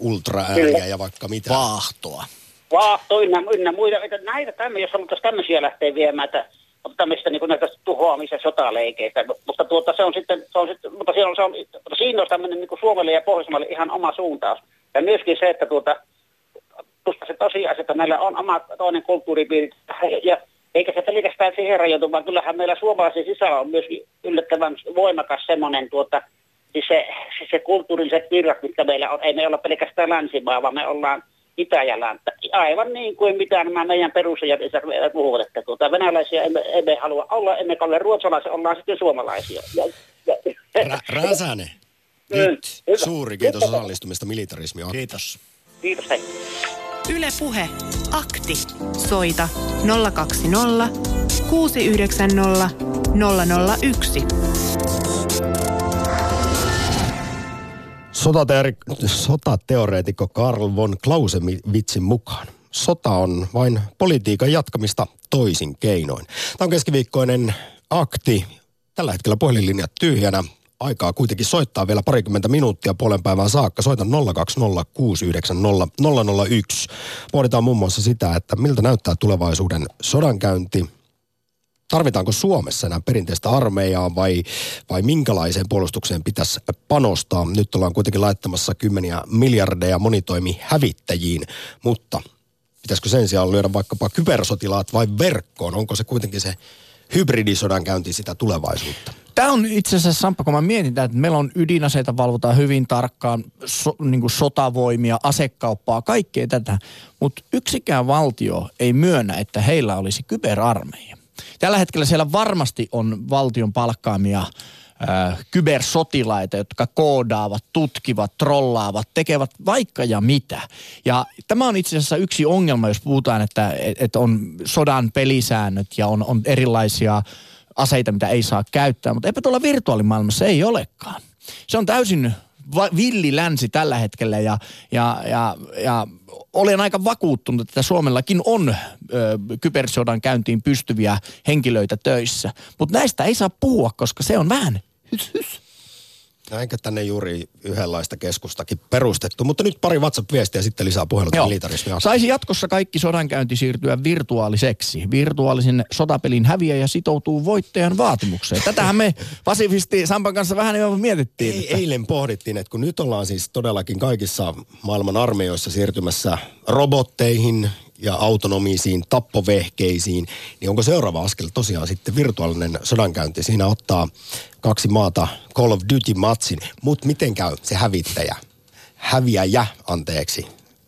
A: ultraääniä ja vaikka mitä.
B: Vaahtoa.
G: Vaahto ynnä, ynnä muita. Että näitä tämmöisiä, jos haluttaisiin tämmöisiä lähteä viemään, että tämmöistä niin näitä tuhoamis- ja sotaleikeitä. Mutta tuota, se on sitten, se on sitten, mutta siinä on, se on, mutta siinä on tämmöinen niin Suomelle ja Pohjoismaalle ihan oma suuntaus. Ja myöskin se, että tuota, se tosiasia, että meillä on oma toinen kulttuuripiiri ja eikä se pelkästään siihen rajoitu, vaan kyllähän meillä suomalaisen sisällä on myös yllättävän voimakas semmoinen tuota, siis se, siis se kulttuuriset virrat, mitkä meillä on, ei me olla pelkästään länsimaa, vaan me ollaan itä ja länttä. Aivan niin kuin mitä nämä meidän perusajat puhuvat, että tuota, venäläisiä emme, emme halua olla, emme ole ruotsalaisia, ollaan sitten suomalaisia. Ja,
A: ja, Ra- Räsänen, mm, nyt mm, suuri kiitos osallistumista militarismia.
B: Kiitos.
G: Kiitos, hei.
C: Yle Puhe, akti. Soita 020 690 001.
A: sotateoreetikko Karl von Clausewitsin mukaan. Sota on vain politiikan jatkamista toisin keinoin. Tämä on keskiviikkoinen akti. Tällä hetkellä puhelinlinjat tyhjänä. Aikaa kuitenkin soittaa vielä parikymmentä minuuttia puolen päivän saakka. Soita 020690001. Pohditaan muun muassa sitä, että miltä näyttää tulevaisuuden sodankäynti, tarvitaanko Suomessa enää perinteistä armeijaa vai, vai minkälaiseen puolustukseen pitäisi panostaa. Nyt ollaan kuitenkin laittamassa kymmeniä miljardeja monitoimi hävittäjiin, mutta pitäisikö sen sijaan lyödä vaikkapa kybersotilaat vai verkkoon? Onko se kuitenkin se hybridisodan käynti sitä tulevaisuutta?
B: Tämä on itse asiassa, Sampa, kun mä mietin, että meillä on ydinaseita, valvotaan hyvin tarkkaan, so, niin kuin sotavoimia, asekauppaa, kaikkea tätä. Mutta yksikään valtio ei myönnä, että heillä olisi kyberarmeija. Tällä hetkellä siellä varmasti on valtion palkkaamia äh, kybersotilaita, jotka koodaavat, tutkivat, trollaavat, tekevät vaikka ja mitä. Ja tämä on itse asiassa yksi ongelma, jos puhutaan, että, että on sodan pelisäännöt ja on, on erilaisia aseita, mitä ei saa käyttää, mutta eipä tuolla virtuaalimaailmassa ei olekaan. Se on täysin villi länsi tällä hetkellä ja, ja, ja, ja olen aika vakuuttunut, että Suomellakin on ö, kybersodan käyntiin pystyviä henkilöitä töissä. Mutta näistä ei saa puhua, koska se on vähän hys, hys.
A: Eikä tänne juuri yhdenlaista keskustakin perustettu, mutta nyt pari WhatsApp-viestiä sitten lisää puhelut militarismia.
B: Saisi jatkossa kaikki sodankäynti siirtyä virtuaaliseksi. Virtuaalisen sotapelin häviäjä sitoutuu voittajan vaatimukseen. Tätähän me pasifisti Sampan kanssa vähän jo mietittiin.
A: Ei, että... Eilen pohdittiin, että kun nyt ollaan siis todellakin kaikissa maailman armeijoissa siirtymässä robotteihin, ja autonomisiin tappovehkeisiin, niin onko seuraava askel tosiaan sitten virtuaalinen sodankäynti? Siinä ottaa kaksi maata Call of Duty-matsin, mutta miten käy se hävittäjä? Häviäjä, anteeksi.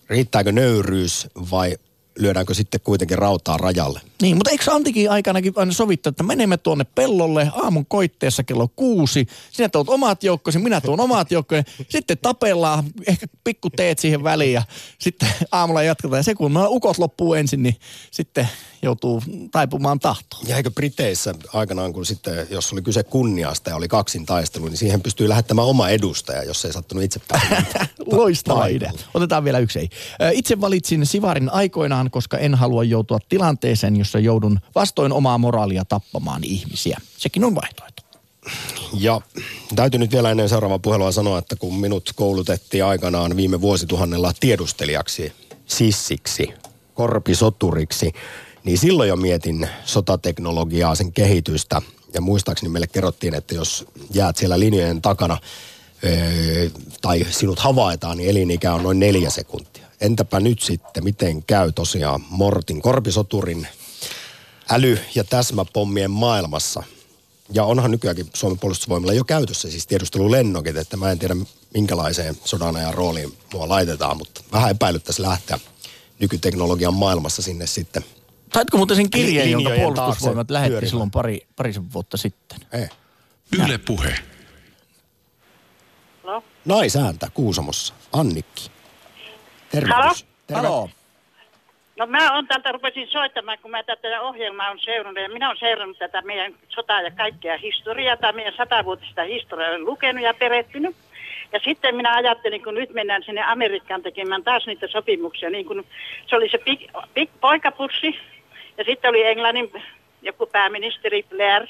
A: Riittääkö nöyryys vai lyödäänkö sitten kuitenkin rautaa rajalle.
B: Niin, mutta eikö Antikin aikanakin aina sovittu, että menemme tuonne pellolle aamun koitteessa kello kuusi, sinä tuot omat joukkosi, minä tuon omat joukkoja, sitten tapellaan, ehkä pikku teet siihen väliin ja sitten aamulla jatketaan. Ja se kun ukot loppuu ensin, niin sitten joutuu taipumaan tahtoon.
A: Ja eikö Briteissä aikanaan, kun sitten, jos oli kyse kunniasta ja oli kaksin taistelu, niin siihen pystyy lähettämään oma edustaja, jos ei sattunut itse
B: Loistava idea. Otetaan vielä yksi ei. Itse valitsin Sivarin aikoinaan, koska en halua joutua tilanteeseen, jossa joudun vastoin omaa moraalia tappamaan ihmisiä. Sekin on vaihtoehto.
A: Ja täytyy nyt vielä ennen seuraavaa puhelua sanoa, että kun minut koulutettiin aikanaan viime vuosituhannella tiedustelijaksi, sissiksi, korpisoturiksi, niin silloin jo mietin sotateknologiaa, sen kehitystä. Ja muistaakseni meille kerrottiin, että jos jäät siellä linjojen takana öö, tai sinut havaitaan, niin elinikä on noin neljä sekuntia. Entäpä nyt sitten, miten käy tosiaan Mortin korpisoturin äly- ja täsmäpommien maailmassa? Ja onhan nykyäänkin Suomen puolustusvoimilla jo käytössä siis tiedustelulennokit, että mä en tiedä minkälaiseen sodan ajan rooliin mua laitetaan, mutta vähän epäilyttäisi lähteä nykyteknologian maailmassa sinne sitten.
B: Saitko muuten sen kirjeen, jonka puolustusvoimat lähetti
A: pyörimään.
B: silloin pari, parisen vuotta sitten?
A: Ei.
D: Yle Puhe.
H: No,
A: Naisääntä Kuusamossa. Annikki. Tervehdys.
H: Halo?
A: Terve.
B: Halo.
H: No mä on täältä rupesin soittamaan, kun mä tätä ohjelmaa on seurannut. Ja minä olen seurannut tätä meidän sotaa ja kaikkea historiaa, tai meidän satavuotista historiaa olen lukenut ja perehtynyt. Ja sitten minä ajattelin, kun nyt mennään sinne Amerikkaan tekemään taas niitä sopimuksia, niin kun se oli se big, big poikapussi, ja sitten oli Englannin joku pääministeri Blair,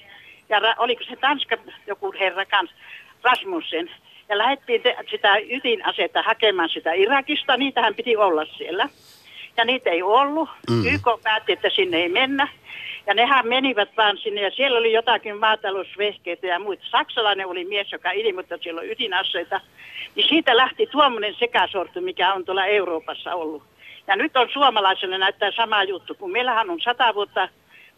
H: ja ra, oliko se Tanska joku herra kanssa, Rasmussen. Ja lähdettiin te, sitä ydinasetta hakemaan sitä Irakista, niitähän piti olla siellä. Ja niitä ei ollut. Mm. YK päätti, että sinne ei mennä. Ja nehän menivät vaan sinne ja siellä oli jotakin maatalousvehkeitä ja muita. Saksalainen oli mies, joka ilmoitti, että siellä on ydinaseita. Niin siitä lähti tuommoinen sekasorto, mikä on tuolla Euroopassa ollut. Ja nyt on suomalaiselle näyttää sama juttu, kun meillähän on sata vuotta,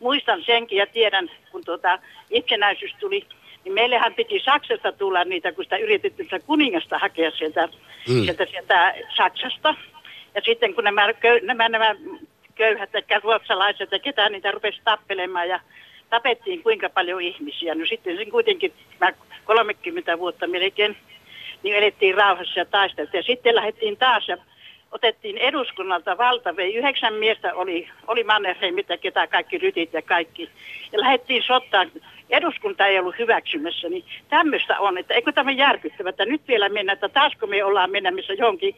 H: muistan senkin ja tiedän, kun tuota itsenäisyys tuli, niin meillähän piti Saksasta tulla niitä, kun sitä yritettiin sitä kuningasta hakea sieltä, mm. sieltä, sieltä Saksasta. Ja sitten kun nämä, köy, nämä, nämä köyhät, että ruotsalaiset ja ketään niitä rupesi tappelemaan ja tapettiin kuinka paljon ihmisiä. No sitten sen kuitenkin mä 30 vuotta melkein niin elettiin rauhassa ja taisteltiin. Ja sitten lähdettiin taas ja otettiin eduskunnalta valta, vei yhdeksän miestä oli, oli Mannerheimit ja ketä kaikki rytit ja kaikki. Ja lähdettiin sotaan. Eduskunta ei ollut hyväksymässä, niin tämmöistä on, että eikö tämä järkyttävä, että nyt vielä mennä, että taasko me ollaan menemässä johonkin,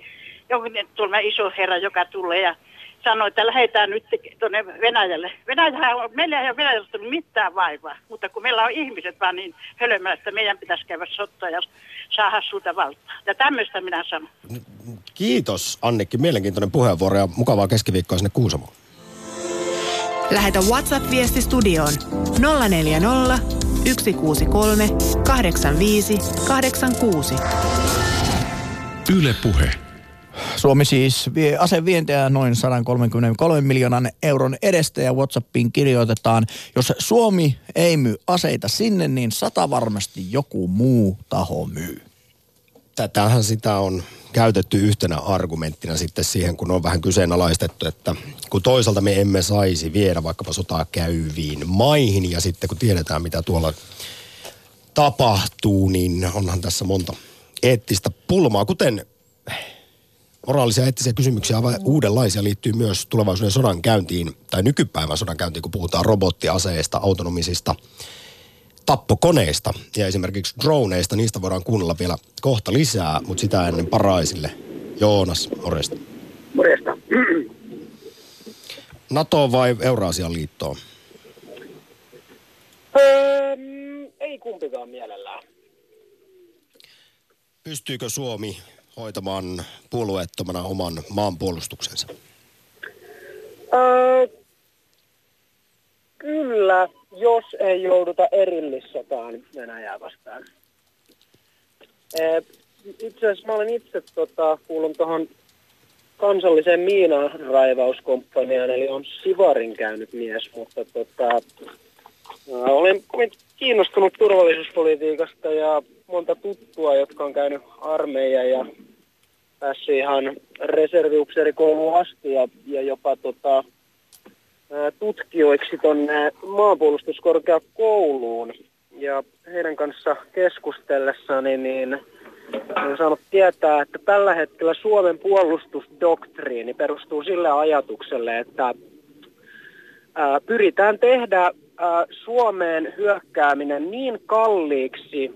H: johonkin tuolla iso herra, joka tulee ja sanoi, että lähdetään nyt tuonne Venäjälle. Venäjähän on, meillä ei ole Venäjällä tullut mitään vaivaa, mutta kun meillä on ihmiset vaan niin hölmöä, että meidän pitäisi käydä sotaa ja saada sulta valtaa. Ja tämmöistä minä sanon.
A: Kiitos Annikki, mielenkiintoinen puheenvuoro ja mukavaa keskiviikkoa sinne Kuusamoon.
C: Lähetä WhatsApp-viesti studioon 040 163 85 86.
D: Yle Puhe.
B: Suomi siis vie asevientiä noin 133 miljoonan euron edestä ja Whatsappiin kirjoitetaan, jos Suomi ei myy aseita sinne, niin sata varmasti joku muu taho myy.
A: Tätähän sitä on käytetty yhtenä argumenttina sitten siihen, kun on vähän kyseenalaistettu, että kun toisaalta me emme saisi viedä vaikkapa sotaa käyviin maihin ja sitten kun tiedetään mitä tuolla tapahtuu, niin onhan tässä monta eettistä pulmaa, kuten moraalisia eettisiä kysymyksiä aivan uudenlaisia liittyy myös tulevaisuuden sodan käyntiin tai nykypäivän sodan käyntiin, kun puhutaan robottiaseista, autonomisista tappokoneista ja esimerkiksi droneista. Niistä voidaan kuunnella vielä kohta lisää, mutta sitä ennen paraisille. Joonas, morjesta.
I: Morjesta.
A: NATO vai Euraasian liittoon?
I: Öö, ei kumpikaan mielellään.
A: Pystyykö Suomi hoitamaan puolueettomana oman maanpuolustuksensa?
I: Kyllä, jos ei jouduta erillissotaan Venäjää vastaan. Itse asiassa mä olen itse tota, kuulun tuohon kansalliseen miinanraivauskomppaniaan, eli on Sivarin käynyt mies, mutta tota, olen kovin kiinnostunut turvallisuuspolitiikasta ja monta tuttua, jotka on käynyt armeija ja päässyt ihan reserviupseerikouluun asti ja, ja jopa tota, tutkijoiksi tuonne maanpuolustuskorkeakouluun. Ja heidän kanssa keskustellessani niin olen saanut tietää, että tällä hetkellä Suomen puolustusdoktriini perustuu sille ajatukselle, että ää, pyritään tehdä Suomeen hyökkääminen niin kalliiksi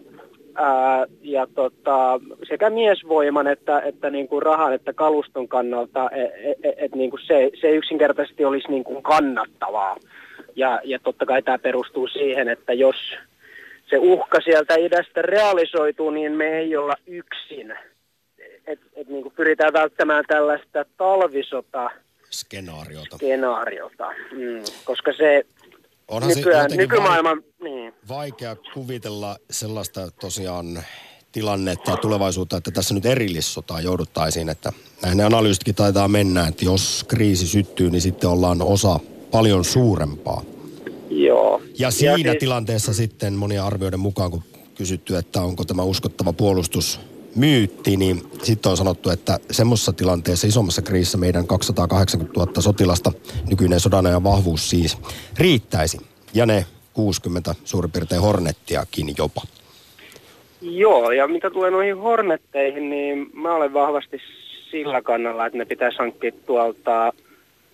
I: ää, ja tota, sekä miesvoiman että, että niin kuin rahan että kaluston kannalta, että et, et, niin kuin se, se yksinkertaisesti olisi niin kuin kannattavaa. Ja, ja totta kai tämä perustuu siihen, että jos se uhka sieltä idästä realisoituu, niin me ei olla yksin. Et, et niin kuin pyritään välttämään tällaista talvisota
A: Skenaariota.
I: skenaariota, mm, koska se
A: Onhan se
I: nykyään,
A: jotenkin
I: nykymaailman, niin,
A: vaikea kuvitella sellaista tosiaan tilannetta ja tulevaisuutta, että tässä nyt erillissotaan jouduttaisiin, että näin ne analyysitkin taitaa mennä, että jos kriisi syttyy, niin sitten ollaan osa paljon suurempaa.
I: joo.
A: Ja siinä
I: siis-
A: tilanteessa sitten monia arvioiden mukaan, kun kysytty, että onko tämä uskottava puolustus myytti, niin sitten on sanottu, että semmoisessa tilanteessa, isommassa kriisissä meidän 280 000 sotilasta, nykyinen sodanajan vahvuus siis, riittäisi. Ja ne 60 suurin piirtein hornettiakin jopa.
I: Joo, ja mitä tulee noihin hornetteihin, niin mä olen vahvasti sillä kannalla, että ne pitäisi hankkia tuolta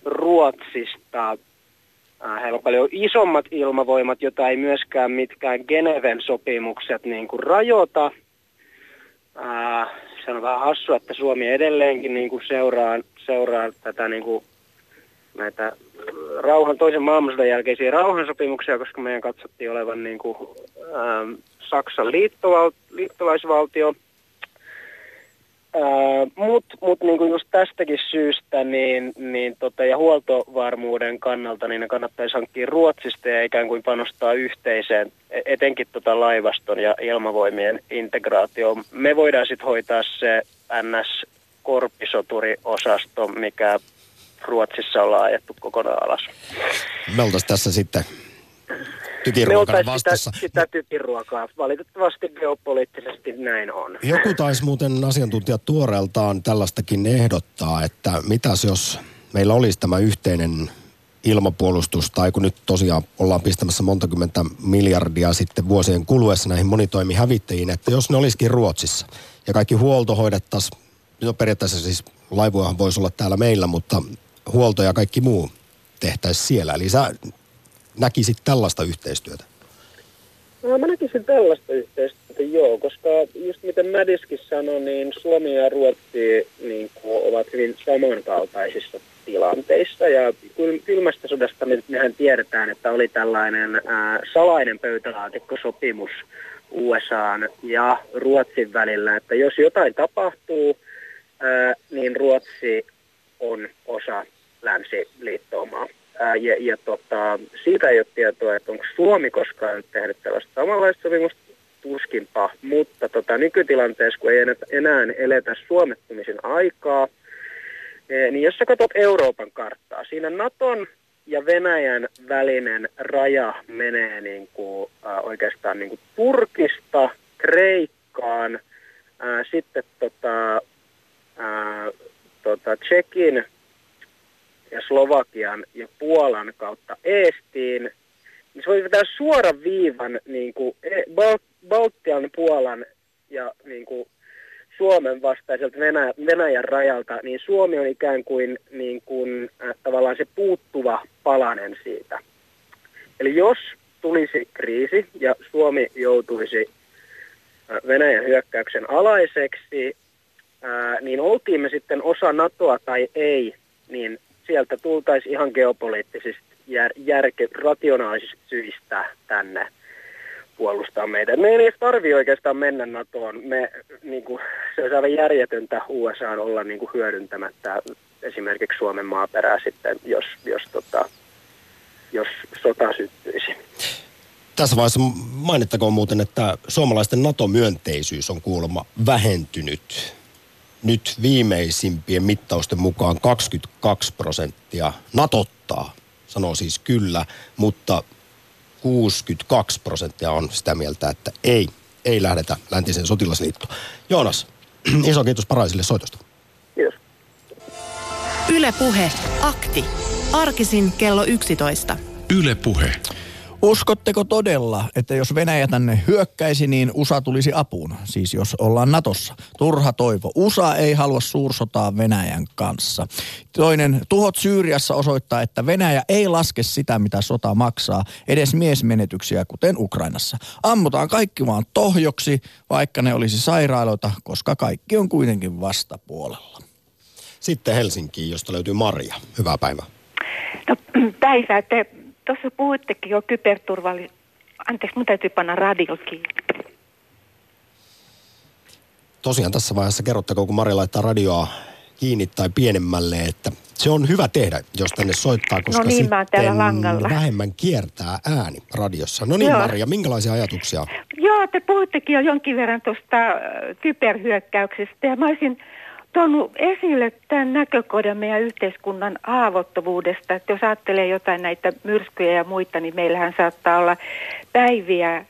I: Ruotsista. Äh, Heillä on paljon isommat ilmavoimat, jota ei myöskään mitkään Geneven sopimukset niin kuin rajoita. Äh, Se on vähän hassu, että Suomi edelleenkin niin kuin seuraa, seuraa tätä niin kuin näitä rauhan, toisen maailmansodan jälkeisiä rauhansopimuksia, koska meidän katsottiin olevan niin kuin, ähm, Saksan liittoval, liittolaisvaltio. Mutta mut niinku just tästäkin syystä niin, niin tota, ja huoltovarmuuden kannalta niin ne kannattaisi hankkia Ruotsista ja ikään kuin panostaa yhteiseen, e- etenkin tota laivaston ja ilmavoimien integraatioon. Me voidaan sitten hoitaa se NS-korpisoturiosasto, mikä Ruotsissa ollaan ajettu kokonaan alas.
A: Me oltaisiin tässä sitten tykiruokana vastassa.
I: sitä, sitä typiruokaa. Valitettavasti geopoliittisesti näin on.
A: Joku taisi muuten asiantuntijat tuoreeltaan tällaistakin ehdottaa, että mitäs jos meillä olisi tämä yhteinen ilmapuolustus, tai kun nyt tosiaan ollaan pistämässä monta kymmentä miljardia sitten vuosien kuluessa näihin monitoimihävittäjiin, että jos ne olisikin Ruotsissa ja kaikki huolto hoidettaisiin, no periaatteessa siis laivojahan voisi olla täällä meillä, mutta huolto ja kaikki muu tehtäisiin siellä. Eli sä näkisit tällaista yhteistyötä.
I: No, mä näkisin tällaista yhteistyötä, joo, koska just miten Madiskin sanoi, niin Suomi ja Ruotsi niin kuin, ovat hyvin samankaltaisissa tilanteissa. Ja kyl- kylmästä sodasta me, mehän tiedetään, että oli tällainen ää, salainen pöytälaatikkosopimus USAn ja Ruotsin välillä, että jos jotain tapahtuu, ää, niin Ruotsi on osa länsiliittoumaa. Ää, ja, ja tota, siitä ei ole tietoa, että onko Suomi koskaan tehnyt tällaista samanlaista sopimusta, tuskinpa. Mutta tota, nykytilanteessa, kun ei enää, eletä suomettumisen aikaa, eh, niin jos sä katsot Euroopan karttaa, siinä Naton ja Venäjän välinen raja menee niin kuin, äh, oikeastaan niin kuin Turkista Kreikkaan, äh, sitten tota, äh, tota Tsekin ja Slovakian ja Puolan kautta Eestiin, niin se voi vetää suoran viivan niin kuin Bal- Baltian, Puolan ja niin kuin Suomen vastaiselta Venäjän, Venäjän rajalta, niin Suomi on ikään kuin, niin kuin äh, tavallaan se puuttuva palanen siitä. Eli jos tulisi kriisi ja Suomi joutuisi äh, Venäjän hyökkäyksen alaiseksi, ää, niin oltiin me sitten osa NATOa tai ei, niin sieltä tultaisiin ihan geopoliittisista, jär, järke, rationaalisista syistä tänne puolustaa meitä. Me ei edes tarvi oikeastaan mennä NATOon. Me, niin kuin, se olisi aivan järjetöntä USA olla niin kuin, hyödyntämättä esimerkiksi Suomen maaperää sitten, jos, jos, tota, jos sota syttyisi.
A: Tässä vaiheessa mainittakoon muuten, että suomalaisten NATO-myönteisyys on kuulemma vähentynyt. Nyt viimeisimpien mittausten mukaan 22 prosenttia natottaa, sanoo siis kyllä, mutta 62 prosenttia on sitä mieltä, että ei, ei lähdetä läntiseen sotilasliittoon. Joonas, iso kiitos Paraisille soitosta.
I: Kiitos.
C: Ylepuhe akti. Arkisin kello 11.
D: Yle Puhe.
B: Uskotteko todella, että jos Venäjä tänne hyökkäisi, niin USA tulisi apuun? Siis jos ollaan Natossa. Turha toivo. USA ei halua suursotaa Venäjän kanssa. Toinen, tuhot Syyriassa osoittaa, että Venäjä ei laske sitä, mitä sota maksaa, edes miesmenetyksiä, kuten Ukrainassa. Ammutaan kaikki vaan tohjoksi, vaikka ne olisi sairaaloita, koska kaikki on kuitenkin vastapuolella.
A: Sitten Helsinkiin, josta löytyy Maria. Hyvää päivää.
J: No päivää. Te tuossa puhuittekin jo kyberturvallisuudesta Anteeksi, mun täytyy panna radio kiinni.
A: Tosiaan tässä vaiheessa kerrottako, kun Mari laittaa radioa kiinni tai pienemmälle, että se on hyvä tehdä, jos tänne soittaa, koska
J: niin, mä oon täällä
A: sitten vähemmän kiertää ääni radiossa. No niin,
J: Joo.
A: Maria, minkälaisia ajatuksia?
J: Joo, te puhuttekin jo jonkin verran tuosta kyberhyökkäyksestä ja mä olisin tuonut esille tämän näkökohdan meidän yhteiskunnan haavoittuvuudesta, että jos ajattelee jotain näitä myrskyjä ja muita, niin meillähän saattaa olla päiviä äh,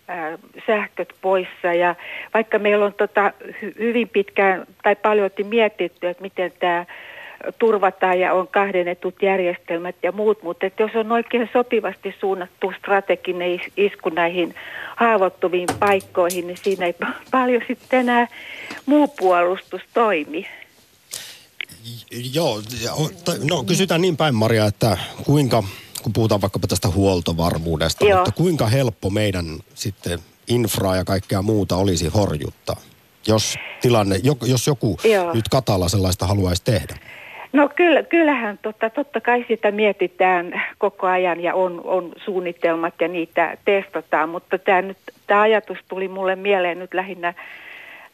J: sähköt poissa ja vaikka meillä on tota hy- hyvin pitkään tai paljon mietitty, että miten tämä turvataan ja on kahdennetut järjestelmät ja muut, mutta että jos on oikein sopivasti suunnattu strateginen is- isku näihin haavoittuviin paikkoihin, niin siinä ei pa- paljon sitten enää muu puolustus toimi.
A: Joo, no kysytään niin päin Maria, että kuinka, kun puhutaan vaikkapa tästä huoltovarmuudesta,
J: Joo.
A: mutta kuinka helppo meidän sitten infraa ja kaikkea muuta olisi horjuttaa, jos tilanne, jo- jos joku
J: Joo.
A: nyt Katalla sellaista haluaisi tehdä?
J: No kyllä, kyllähän tota, totta kai sitä mietitään koko ajan ja on, on suunnitelmat ja niitä testataan, mutta tämä nyt tämä ajatus tuli mulle mieleen nyt lähinnä,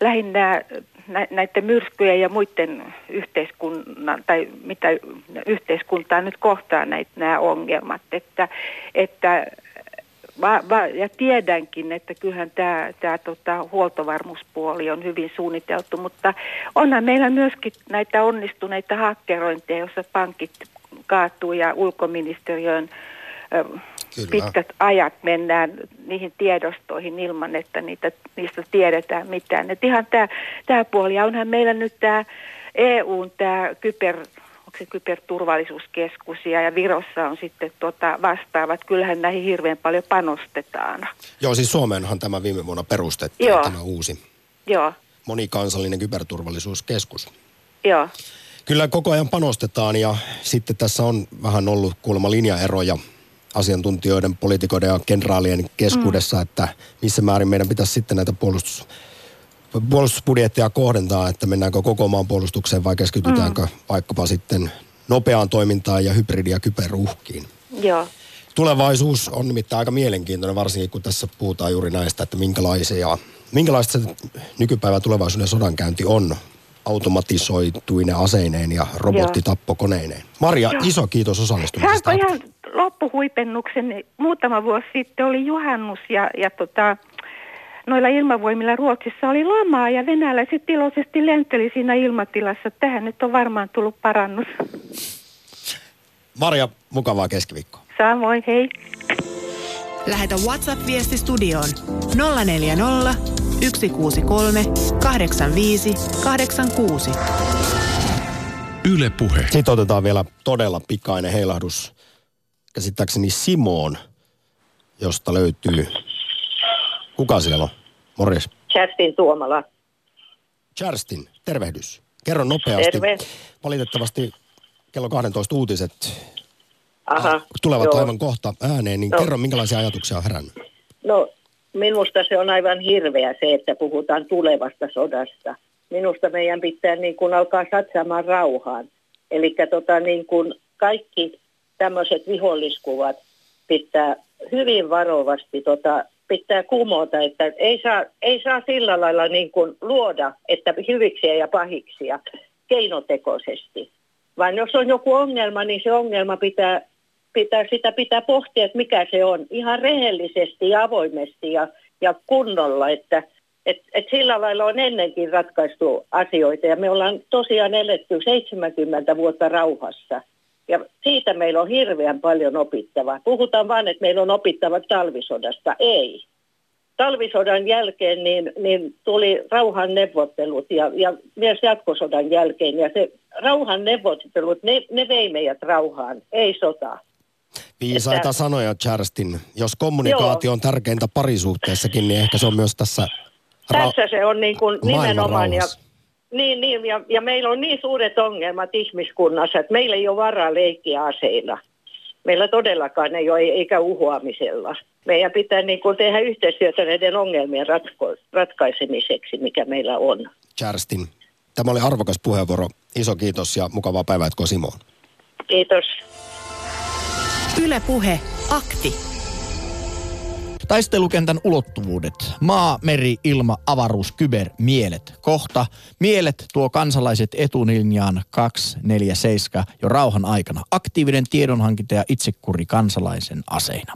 J: lähinnä nä, näiden myrskyjen ja muiden yhteiskunnan tai mitä yhteiskuntaa nyt kohtaa näitä nämä ongelmat, että, että Va, va, ja tiedänkin, että kyllähän tämä, tämä tota, huoltovarmuuspuoli on hyvin suunniteltu, mutta onhan meillä myöskin näitä onnistuneita hakkerointeja, joissa pankit kaatuu ja ulkoministeriön
A: Kyllä.
J: pitkät ajat mennään niihin tiedostoihin ilman, että niitä, niistä tiedetään mitään. Et ihan tämä, puoli, ja onhan meillä nyt tämä EUn tämä kyber, onko se kyberturvallisuuskeskus ja, ja Virossa on sitten tota vastaavat. Kyllähän näihin hirveän paljon panostetaan.
A: Joo, siis Suomeenhan tämä viime vuonna perustettiin,
J: Joo.
A: tämä uusi
J: Joo,
A: monikansallinen kyberturvallisuuskeskus.
J: joo,
A: Kyllä koko ajan panostetaan ja sitten tässä on vähän ollut kuulemma linjaeroja asiantuntijoiden, poliitikoiden ja kenraalien keskuudessa, mm. että missä määrin meidän pitäisi sitten näitä puolustus, puolustusbudjetteja kohdentaa, että mennäänkö koko maan puolustukseen vai keskitytäänkö mm. vaikkapa sitten nopeaan toimintaan ja hybridi- ja kyberuhkiin.
J: joo.
A: Tulevaisuus on nimittäin aika mielenkiintoinen, varsinkin kun tässä puhutaan juuri näistä, että minkälaisia, minkälaista se nykypäivän tulevaisuuden sodankäynti on automatisoituine aseineen ja robottitappokoneineen. Maria,
J: Joo.
A: iso kiitos osallistumisesta.
J: Saanko ihan loppuhuipennuksen? Muutama vuosi sitten oli juhannus ja, ja tota, noilla ilmavoimilla Ruotsissa oli lamaa ja venäläiset iloisesti lenteli siinä ilmatilassa. Tähän nyt on varmaan tullut parannus.
A: Maria, mukavaa keskiviikkoa.
J: Samoin, hei.
C: Lähetä WhatsApp-viesti studioon 040 163 85 86.
D: Yle Puhe.
A: Sitten otetaan vielä todella pikainen heilahdus. Käsittääkseni Simoon, josta löytyy... Kuka siellä on? Morjes.
K: Kerstin Tuomala.
A: Kerstin, tervehdys. Kerro nopeasti.
K: Terve.
A: Valitettavasti kello 12 uutiset
K: Aha,
A: tulevat
K: joo.
A: aivan kohta ääneen, niin
K: Joo.
A: kerro minkälaisia ajatuksia on herännyt.
K: No, minusta se on aivan hirveä se, että puhutaan tulevasta sodasta. Minusta meidän pitää niin kuin alkaa satsaamaan rauhaan. Eli tota, niin kuin kaikki tämmöiset viholliskuvat pitää hyvin varovasti tota, pitää kumota, että ei saa, ei saa sillä lailla niin kuin luoda, että hyviksiä ja pahiksia keinotekoisesti. Vaan jos on joku ongelma, niin se ongelma pitää, pitää, sitä pitää pohtia, että mikä se on. Ihan rehellisesti ja avoimesti ja, ja kunnolla, että et, et sillä lailla on ennenkin ratkaistu asioita. Ja me ollaan tosiaan eletty 70 vuotta rauhassa. Ja siitä meillä on hirveän paljon opittavaa. Puhutaan vain, että meillä on opittava talvisodasta. Ei. Talvisodan jälkeen niin, niin tuli rauhan neuvottelut ja, ja myös jatkosodan jälkeen. Ja se rauhan neuvottelut, ne, ne vei meidät rauhaan, ei sota.
A: Viisaita
K: Että-
A: sanoja, Kerstin. Jos kommunikaatio
K: Joo.
A: on tärkeintä parisuhteessakin, niin ehkä se on myös tässä
K: Tässä se on niin kuin nimenomaan. Ja,
A: rauhassa.
K: Niin, niin, ja, ja meillä on niin suuret ongelmat ihmiskunnassa, että meillä ei ole varaa leikkiä aseilla. Meillä todellakaan ei ole, eikä uhoamisella. Meidän pitää niin kuin tehdä yhteistyötä näiden ongelmien ratko, ratkaisemiseksi, mikä meillä on.
A: Kerstin. Tämä oli arvokas puheenvuoro. Iso kiitos ja mukavaa päivää Simoon.
K: Kiitos.
C: Yle Puhe. Akti.
B: Taistelukentän ulottuvuudet. Maa, meri, ilma, avaruus, kyber, mielet. Kohta mielet tuo kansalaiset etulinjaan 247 jo rauhan aikana. Aktiivinen tiedonhankinta ja itsekuri kansalaisen aseina.